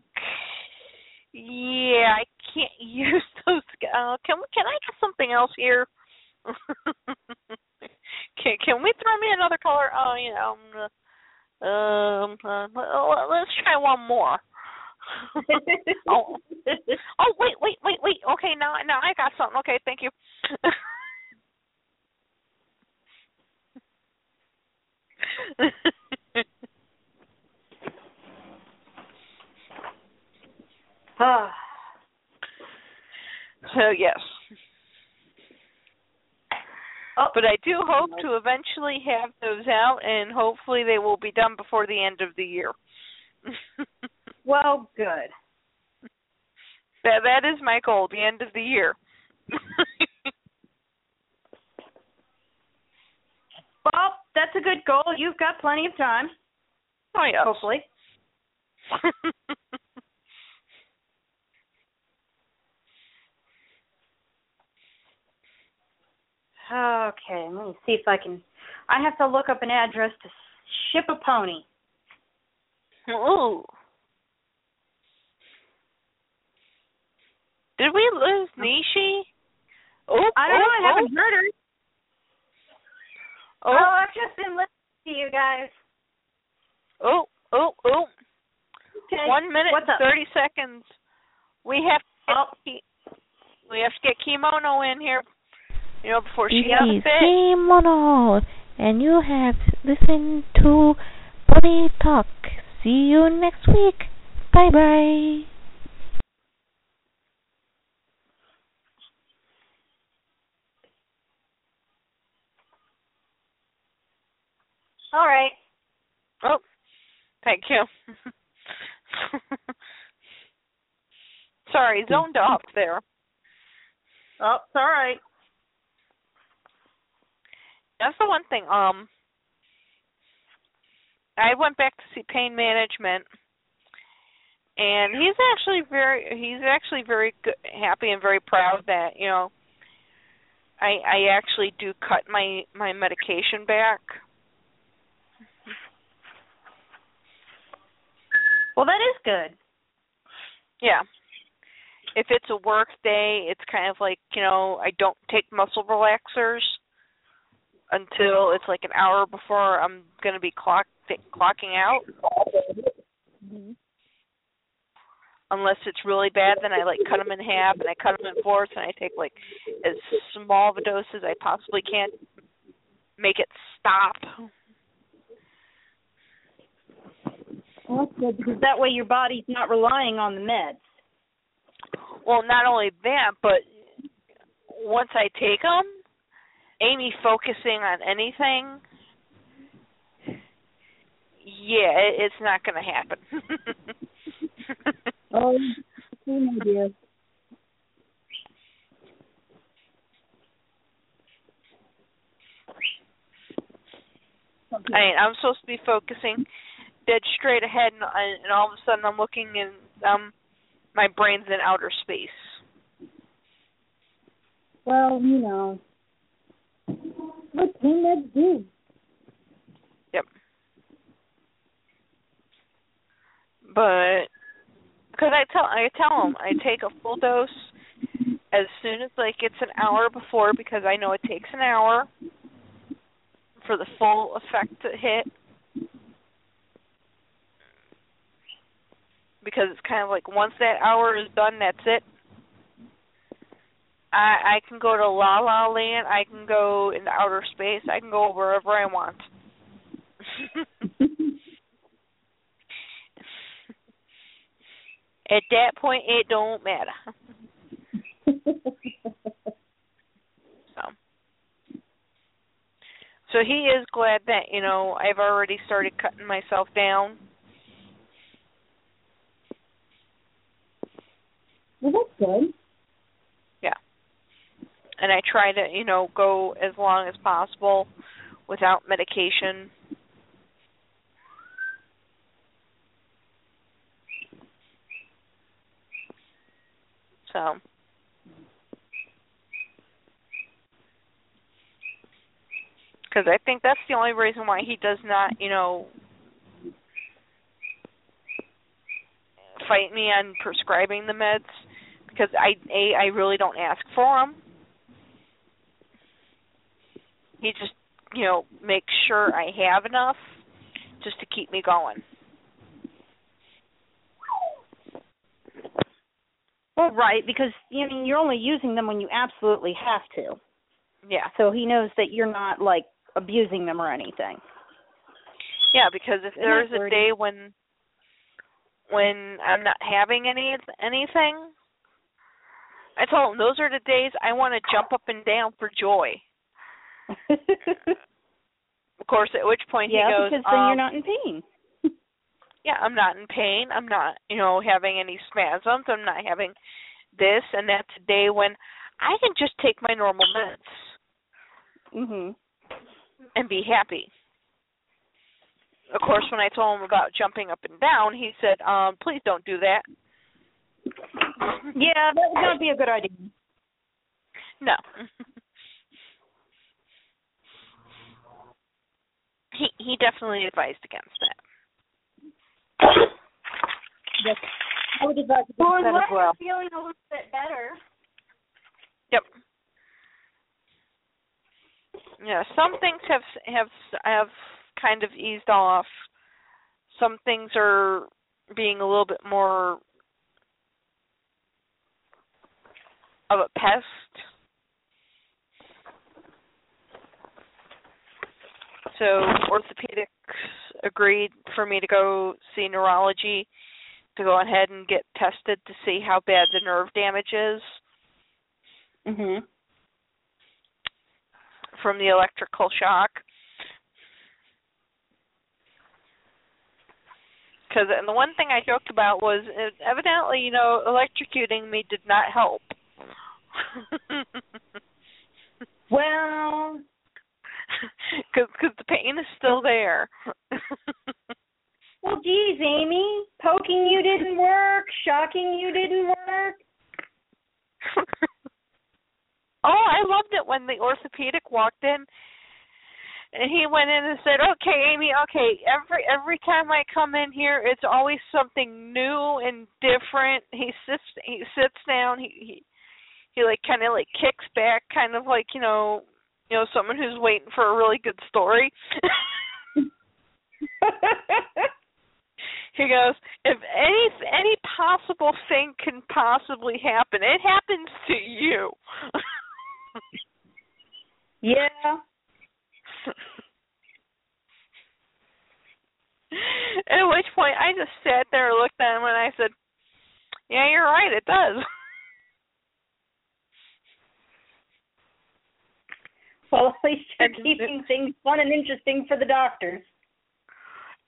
yeah, I can't [laughs] use those. Uh, can we? Can I get something else here? [laughs] can Can we throw me another color? Oh, you know, um, uh, uh, let's try one more. [laughs] oh, oh, wait, wait, wait, wait. Okay, now, now I got something. Okay, thank you. Ah. so yes. Oh. But I do hope to eventually have those out, and hopefully they will be done before the end of the year. [laughs] well, good. That that is my goal, the end of the year. Well, that's a good goal. You've got plenty of time, oh yeah. hopefully. [laughs] Okay, let me see if I can. I have to look up an address to ship a pony. Ooh. Did we lose oh. Nishi? Oh, I don't oh, know. I haven't heard her. Oh, Oh, I've just been listening to you guys. oh, oh, oh. Okay. One minute What's and up? thirty seconds. We have to Oh. get, we have to get Kimono in here. You know, before she This has is fit. Kimono, and you have listened to Pony Talk. See you next week. Bye bye. All right. Oh, thank you. [laughs] Sorry, zoned off there. Oh, it's all right. That's the one thing. Um, I went back to see pain management, and he's actually very he's actually very good, happy and very proud that you know I I actually do cut my my medication back. Well, that is good. Yeah. If it's a work day, it's kind of like, you know, I don't take muscle relaxers until it's like an hour before I'm going to be clock clocking out. Unless it's really bad, then I like cut them in half and I cut them in fourths and I take like as small of a dose as I possibly can. Make it stop. Well, that's good because that way your body's not relying on the meds. Well, not only that, but once I take them, Amy focusing on anything, yeah, it, it's not going to happen. [laughs] Oh, same idea. I mean, I'm supposed to be focusing dead straight ahead, and, and all of a sudden I'm looking and um my brain's in outer space. Well, you know. what can that do. Yep. But because I tell I tell them I take a full dose as soon as like it's an hour before because I know it takes an hour for the full effect to hit. Because it's kind of like once that hour is done, that's it. I I can go to La La Land. I can go into outer space. I can go wherever I want. [laughs] At that point, it don't matter. So, so he is glad that you know I've already started cutting myself down. Well, that's good. Yeah. And I try to, you know, go as long as possible without medication. So, because I think that's the only reason why he does not, you know, fight me on prescribing the meds because I a I really don't ask for them. He just, you know, makes sure I have enough just to keep me going. Well, right, because I mean you're only using them when you absolutely have to. Yeah. So he knows that you're not like abusing them or anything. Yeah, because if there's a day when when I'm not having any anything, I told him those are the days I want to jump up and down for joy. Of course, at which point yeah, he goes, because then um, you're not in pain. [laughs] yeah, I'm not in pain. I'm not, you know, having any spasms. I'm not having this, and that's a day when I can just take my normal meds Mhm. and be happy. Of course, when I told him about jumping up and down, he said, um, "Please don't do that." Yeah, that would not be a good idea. No. [laughs] he he definitely advised against that. Yes. I would advise against Well, I'm that as well. feeling a little bit better. Yep. Yeah, some things have have have kind of eased off. Some things are being a little bit more of a pest. So orthopedics agreed for me to go see neurology to go ahead and get tested to see how bad the nerve damage is Mhm. from the electrical shock. Because and the one thing I joked about was evidently, you know, electrocuting me did not help. [laughs] Well, Because cause the pain is still there. well, geez, Amy, poking you didn't work, shocking you didn't work. [laughs] oh, I loved it when the orthopedic walked in and he went in and said, "Okay, Amy, okay, every every time I come in here, it's always something new and different." He sits he sits down, he he, he like kind of like kicks back, kind of like, you know, you know, someone who's waiting for a really good story. [laughs] he goes, "If any any possible thing can possibly happen, it happens to you." yeah. [laughs] At which point I just sat there and looked at him and I said, Yeah, you're right, it does. Well, at least [laughs] you're keeping things fun and interesting for the doctors.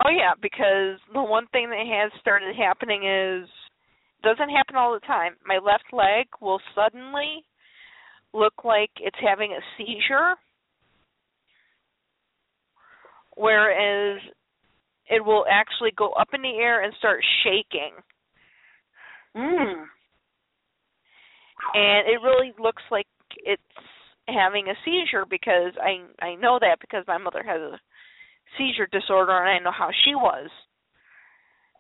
Oh yeah, because the one thing that has started happening is doesn't happen all the time. My left leg will suddenly look like it's having a seizure whereas it will actually go up in the air and start shaking. Mm. and it really looks like it's having a seizure because I I know that because my mother has a seizure disorder and I know how she was.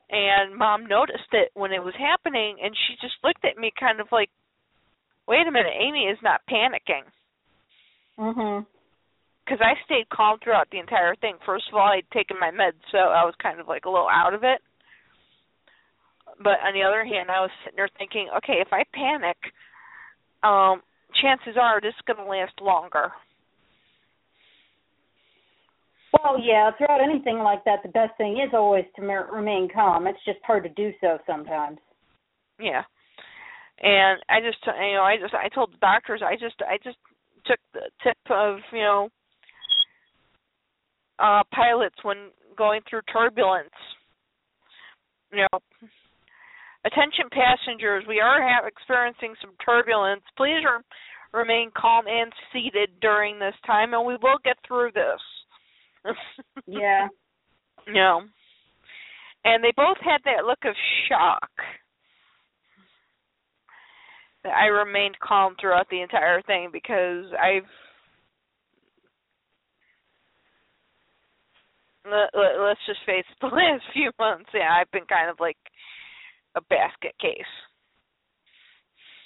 And mom noticed it when it was happening and she just looked at me kind of like, "Wait a minute, Amy is not panicking." Mhm. Because I stayed calm throughout the entire thing. First of all, I'd taken my meds, so I was kind of like a little out of it. But on the other hand, I was sitting there thinking, okay, if I panic, um, chances are this is going to last longer. Well, yeah, throughout anything like that, the best thing is always to remain calm. It's just hard to do so sometimes. Yeah. And I just, you know, I just, I told the doctors, I just, I just took the tip of, you know, uh pilots when going through turbulence. You know, attention passengers, we are have experiencing some turbulence. Please re- remain calm and seated during this time, and we will get through this. [laughs] Yeah. know, and they both had that look of shock. I remained calm throughout the entire thing because I've let, let's just face it, [laughs] the last few months, yeah, I've been kind of like a basket case.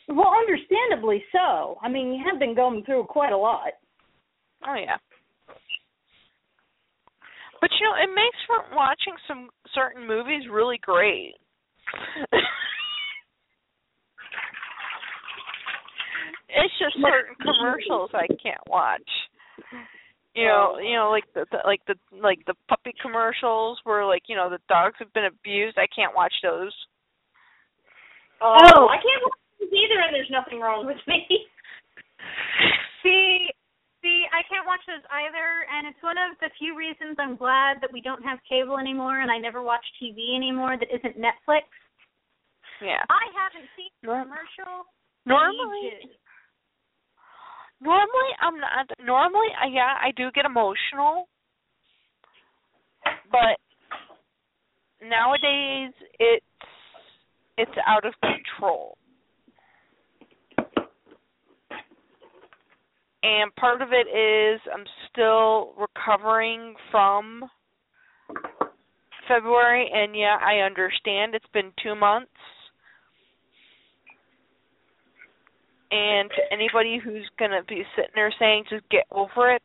Well, understandably so. I mean, you have been going through quite a lot. Oh yeah. But you know, it makes for watching some certain movies really great. [laughs] it's just certain commercials I can't watch. You know, you know, like the, the like the like the puppy commercials where like you know the dogs have been abused. I can't watch those. Oh. oh, I can't watch either, and there's nothing wrong with me. [laughs] See, see, I can't watch those either, and it's one of the few reasons I'm glad that we don't have cable anymore, and I never watch TV anymore that isn't Netflix. Yeah. I haven't seen Norm- commercial. Normally, normally I'm not. Normally, I yeah, I do get emotional, but nowadays it's it's out of control. And part of it is I'm still recovering from February, and yeah, I understand it's been two months. And to anybody who's gonna be sitting there saying just get over it,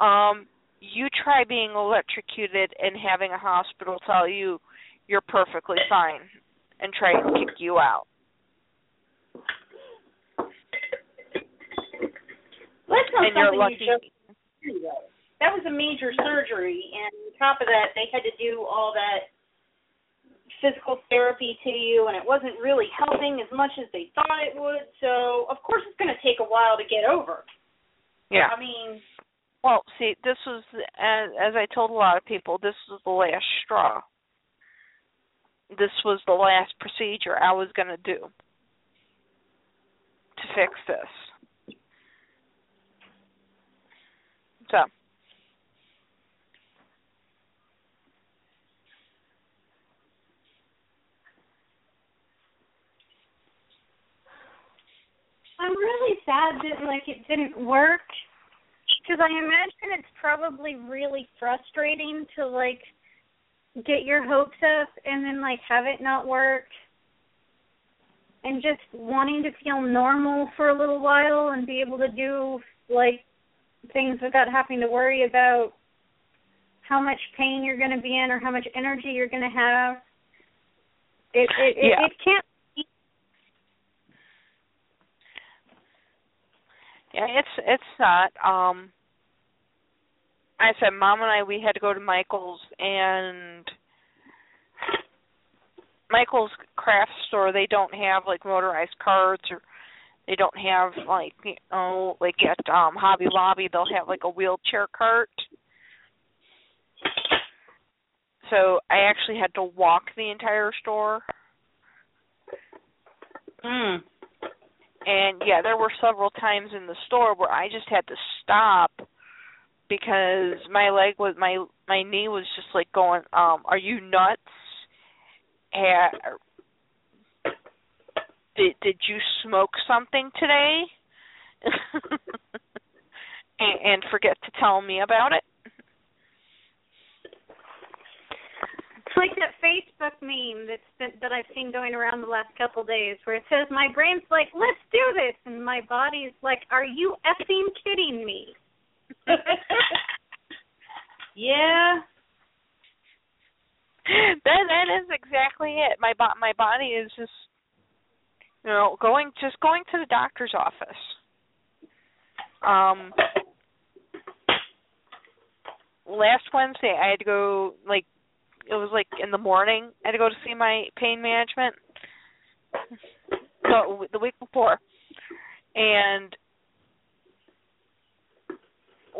um, you try being electrocuted and having a hospital tell you you're perfectly fine and try to kick you out. That's not and you're lucky. you just. That was a major surgery, and on top of that, they had to do all that physical therapy to you, and it wasn't really helping as much as they thought it would. So, of course, it's going to take a while to get over. Yeah. I mean, Well, see, this was as as I told a lot of people, this was the last straw. This was the last procedure I was going to do to fix this. So, I'm really sad that like it didn't work because I imagine it's probably really frustrating to like get your hopes up and then like have it not work and just wanting to feel normal for a little while and be able to do like things without having to worry about how much pain you're going to be in or how much energy you're going to have. It it it, it can't yeah, it's it's not um I said mom and I we had to go to Michael's and Michael's craft store they don't have like motorized carts or they don't have like you know like at um Hobby Lobby they'll have like a wheelchair cart. So I actually had to walk the entire store. mm, And yeah, there were several times in the store where I just had to stop because my leg was my my knee was just like going, um, are you nuts? Ha- did did you smoke something today? [laughs] and, and forget to tell me about it. It's like that Facebook meme that's been, that I've seen going around the last couple days, where it says my brain's like, "Let's do this," and my body's like, "Are you effing kidding me?" [laughs] yeah. that that is exactly it. My bo- my body is just you know going just going to the doctor's office. Um last Wednesday I had to go like it was like in the morning. I had to go to see my pain management. So the week before. And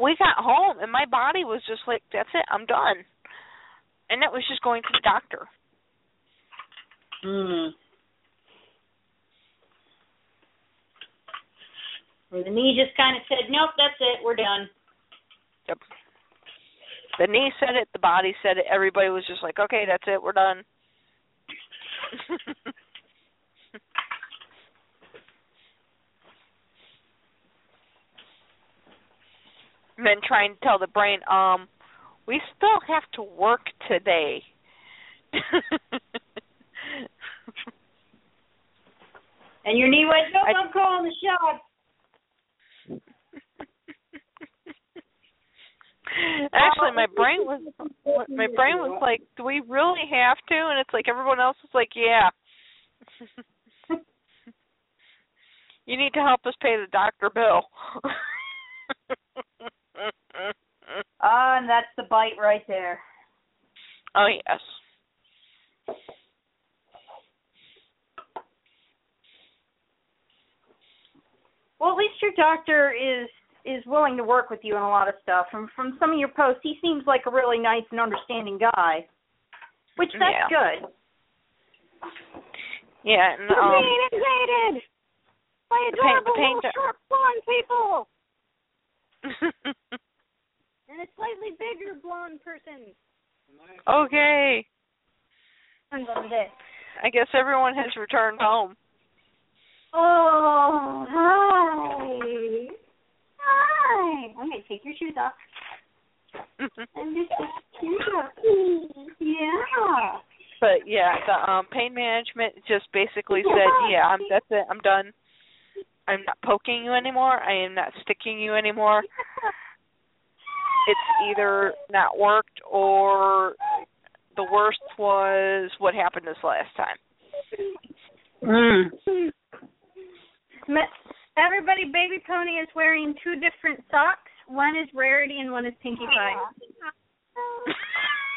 we got home and my body was just like that's it, I'm done and that was just going to the doctor. Mm. The knee just kind of said, "Nope, that's it. We're done." Yep. The knee said it, the body said it. Everybody was just like, "Okay, that's it. We're done." [laughs] and then trying to tell the brain, um, we still have to work today. [laughs] and your knee went, "Nope, I- I'm calling the shots." Actually, my brain was my brain was like, "Do we really have to?" And it's like everyone else is like, "Yeah." [laughs] you need to help us pay the doctor bill. [laughs] Ah, and that's the bite right there. oh yes. Well, at least your doctor is is willing to work with you on a lot of stuff. From from some of your posts, he seems like a really nice and understanding guy, which that's Yeah. good. Yeah, and I'm um, being invaded by The pain- the adorable pain little do- short blonde people [laughs] and a slightly bigger blonde person. okay. Going this. I guess everyone has returned home. Oh, hi. Hi. I'm going to take your shoes off. [laughs] I'm just. Yeah. But yeah, the um pain management just basically said, "Yeah, I'm that's it. I'm done. I'm not poking you anymore. I am not sticking you anymore. It's either not worked or the worst was what happened this last time." Mm. Everybody, Baby Pony is wearing two different socks. One is Rarity and one is Pinkie Pie.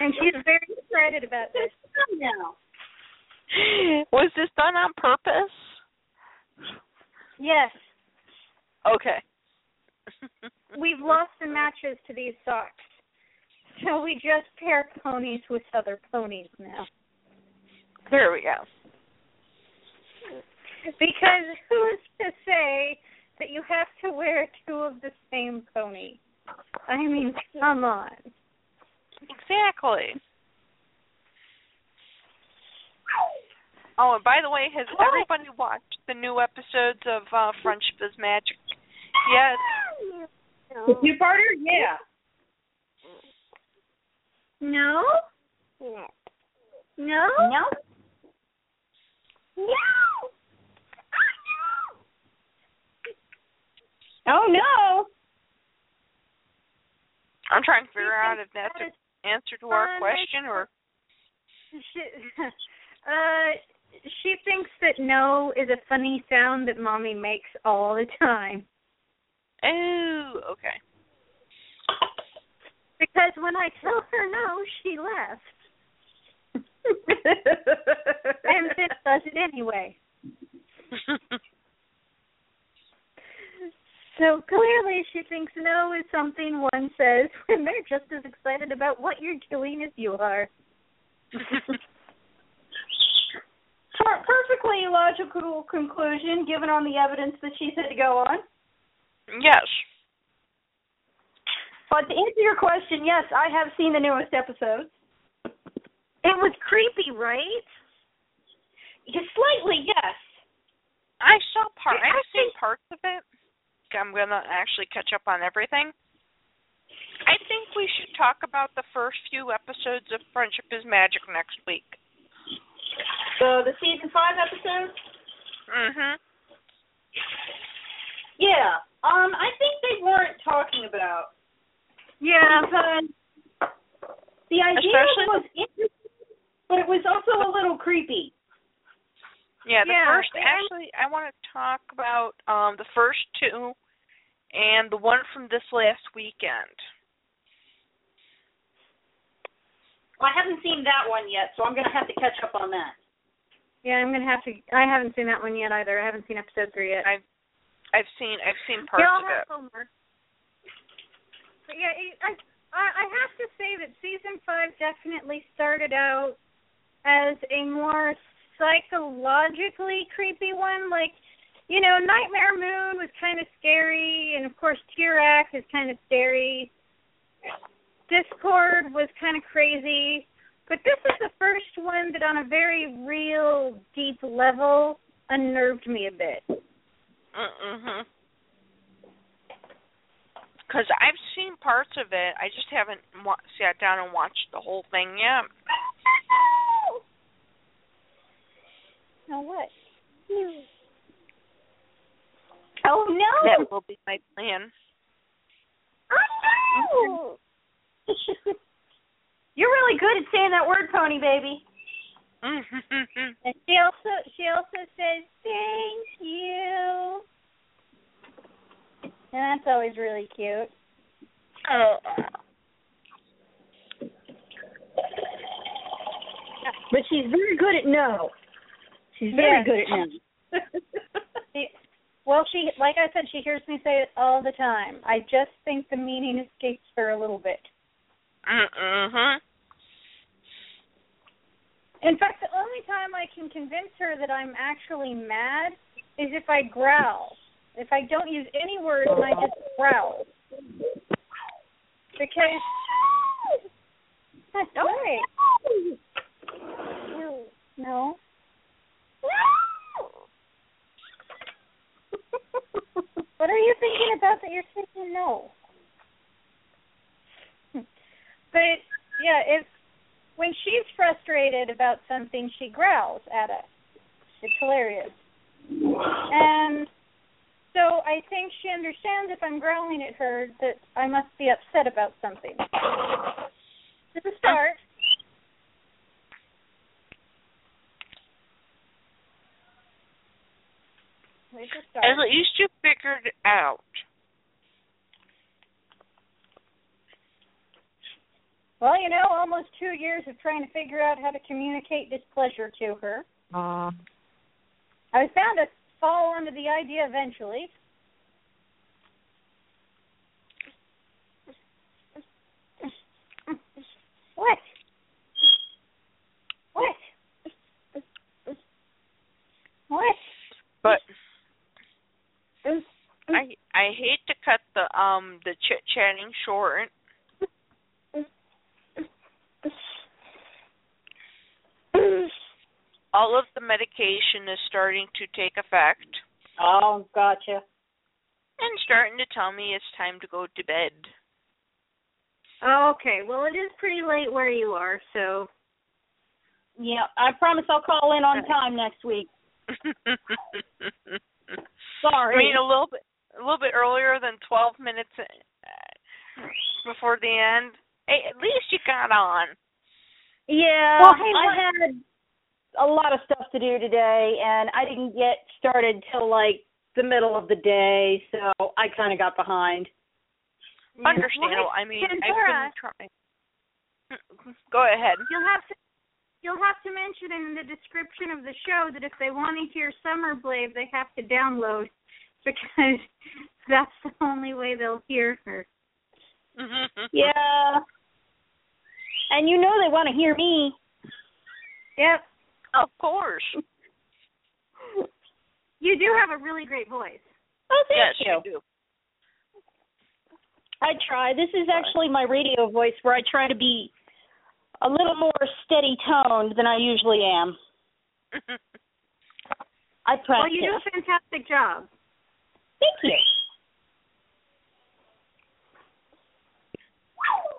And she's very excited about this. now. Was this done on purpose? Yes, Okay. [laughs] we've lost the matches to these socks. So we just pair ponies with other ponies now. there we go. Because who's to say that you have to wear two of the same pony? I mean, come on. Exactly. Oh, and by the way, has everybody watched the new episodes of uh Friendship is Magic? Yes. [laughs] The two-parter? Yeah. No? No. No? No. No. Oh no. I'm trying to figure out if that's an answer to our question or She, [laughs] uh, she thinks that no is a funny sound that mommy makes all the time. Oh, okay. Because when I tell her no, she left. and then does it anyway. [laughs] So clearly she thinks no is something one says [laughs] when they're just as excited about what you're doing as you are. [laughs] Per- Perfectly logical conclusion given on the evidence that she said to go on. Yes. But to answer your question, yes, I have seen the newest episodes. It was creepy, right? Just slightly, yes. I saw part I I've seen parts of it. I'm going to actually catch up on everything. I think we should talk about the first few episodes of Friendship is Magic next week. So the season five episode. Mhm. Yeah. Um, I think they weren't talking about. Yeah, Because the idea Especially was interesting, but it was also a little creepy. Yeah, the Yeah, first and- actually I want to talk about um the first two and the one from this last weekend. Well, I haven't seen that one yet, so I'm gonna have to catch up on that. yeah, I'm gonna have to. I haven't seen that one yet either. I haven't seen episode three yet. I've I've seen I've seen parts of it. homework. But yeah, I I I have to say that season five definitely started out as a more psychologically creepy one. Like, you know, Nightmare Moon was kind of scary, and of course, Tirek is kind of scary. Discord was kind of crazy, but this is the first one that, on a very real, deep level, unnerved me a bit. Mhm. Because I've seen parts of it, I just haven't wa- sat down and watched the whole thing yet. Now what? Oh no! That will be my plan. Oh no! [laughs] You're really good at saying that word, Pony Baby. And she also she also says thank you. And that's always really cute. oh. But she's very good at no. She's very Yeah. good at no. [laughs] Well, she like I said, she hears me say it all the time. I just think the meaning escapes her a little bit. Mhm. In fact, the only time I can convince her that I'm actually mad is if I growl. If I don't use any words and I just growl. Because that's right. No. what are you thinking about that you're thinking no? Hmm. But yeah, if when she's frustrated about something, she growls at us. It's hilarious. And so I think she understands if I'm growling at her that I must be upset about something. It's a start. Start. At least you figured out. Well, you know, almost two years of trying to figure out how to communicate displeasure to her. Aw. I found a to fall onto the idea eventually. What? What? What? But I I hate to cut the um the chit chatting short. [coughs] All of the medication is starting to take effect Oh, gotcha. and starting to tell me it's time to go to bed. Oh, okay. Well, it is pretty late where you are, so Yeah, I promise I'll call in on time next week. [laughs] Sorry. I mean a little bit a little bit earlier than 12 minutes uh, before the end. Hey, at least you got on. Yeah, Well, hey, I what- had a lot of stuff to do today, and I didn't get started till like the middle of the day, so I kind of got behind. Understandable. I mean, I've been trying. Go ahead. you'll have to you'll have to mention in the description of the show that if they want to hear Summer Blade, they have to download [laughs] because that's the only way they'll hear her. Mm-hmm. Yeah. And you know they want to hear me. Yep. Of course. [laughs] You do have a really great voice. Oh, thank yes, you. you do. I try. This is actually my radio voice where I try to be a little more steady toned than I usually am. [laughs] I practice. Well, you do a fantastic job. Thank you.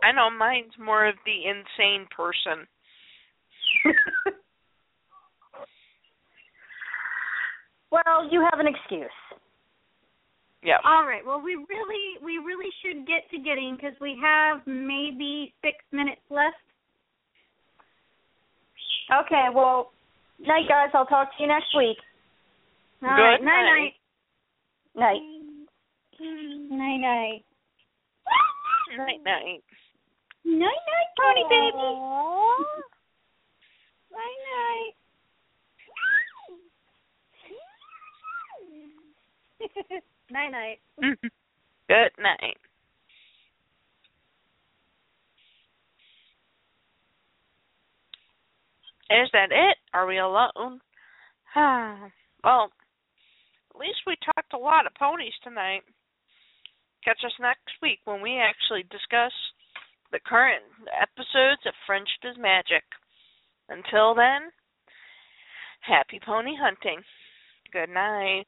I know mine's more of the insane person. [laughs] well, you have an excuse. Yep. All right. Well, we really we really should get to getting because we have maybe six minutes left. Okay, well, night, guys. I'll talk to you next week. All Good right. Night night. night. Night. Night night. Night night. Night pony baby. Night night. [laughs] night night. [laughs] Good night. Is that it? Are we alone? [sighs] well, at least we talked a lot of ponies tonight. Catch us next week when we actually discuss the current episodes of Friendship is Magic. Until then, happy pony hunting. Good night.